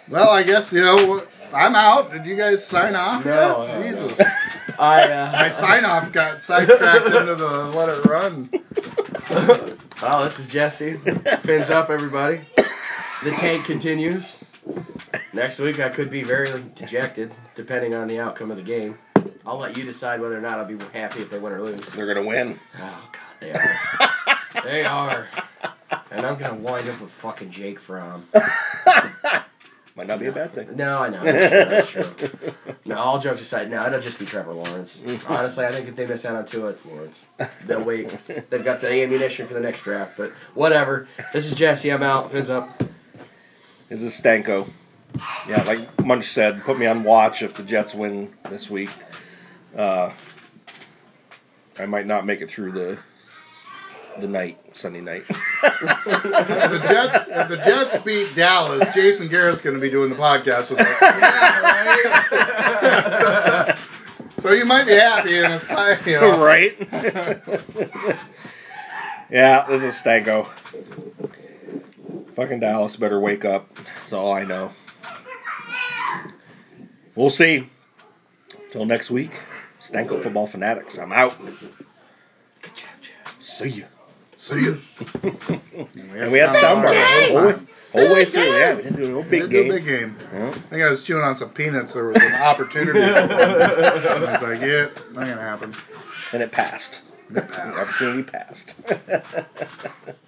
Well, I guess you know I'm out. Did you guys sign off? No, yet? no, no. Jesus, I uh, my sign off got sidetracked into the let it run. Oh, this is Jesse. Fins up, everybody. The tank continues. Next week, I could be very dejected, depending on the outcome of the game. I'll let you decide whether or not I'll be happy if they win or lose. They're gonna win. Oh God, they are. they are. And I'm gonna wind up with fucking Jake Fromm. Might not be a bad thing. No, I know. That's true. That's true. No, all jokes aside, no, it'll just be Trevor Lawrence. Honestly, I think if they miss out on Tua, it's Lawrence. They'll wait. They've got the ammunition for the next draft, but whatever. This is Jesse. I'm out. Fins up. This is Stanko. Yeah, like Munch said, put me on watch if the Jets win this week. Uh, I might not make it through the the night, Sunday night. If the Jets, if the Jets beat Dallas, Jason Garrett's going to be doing the podcast with us. so you might be happy in a side, you know. right? yeah, this is Stanko. Fucking Dallas better wake up. That's all I know. We'll see. Till next week, Stanko Football Fanatics. I'm out. See ya. See you. And we had soundbar the whole, way- whole way through. Yeah, we didn't do no big game. Big game. Yeah. I think I was chewing on some peanuts. There was an opportunity. and it's like, yeah, not gonna happen. And it passed. The opportunity passed.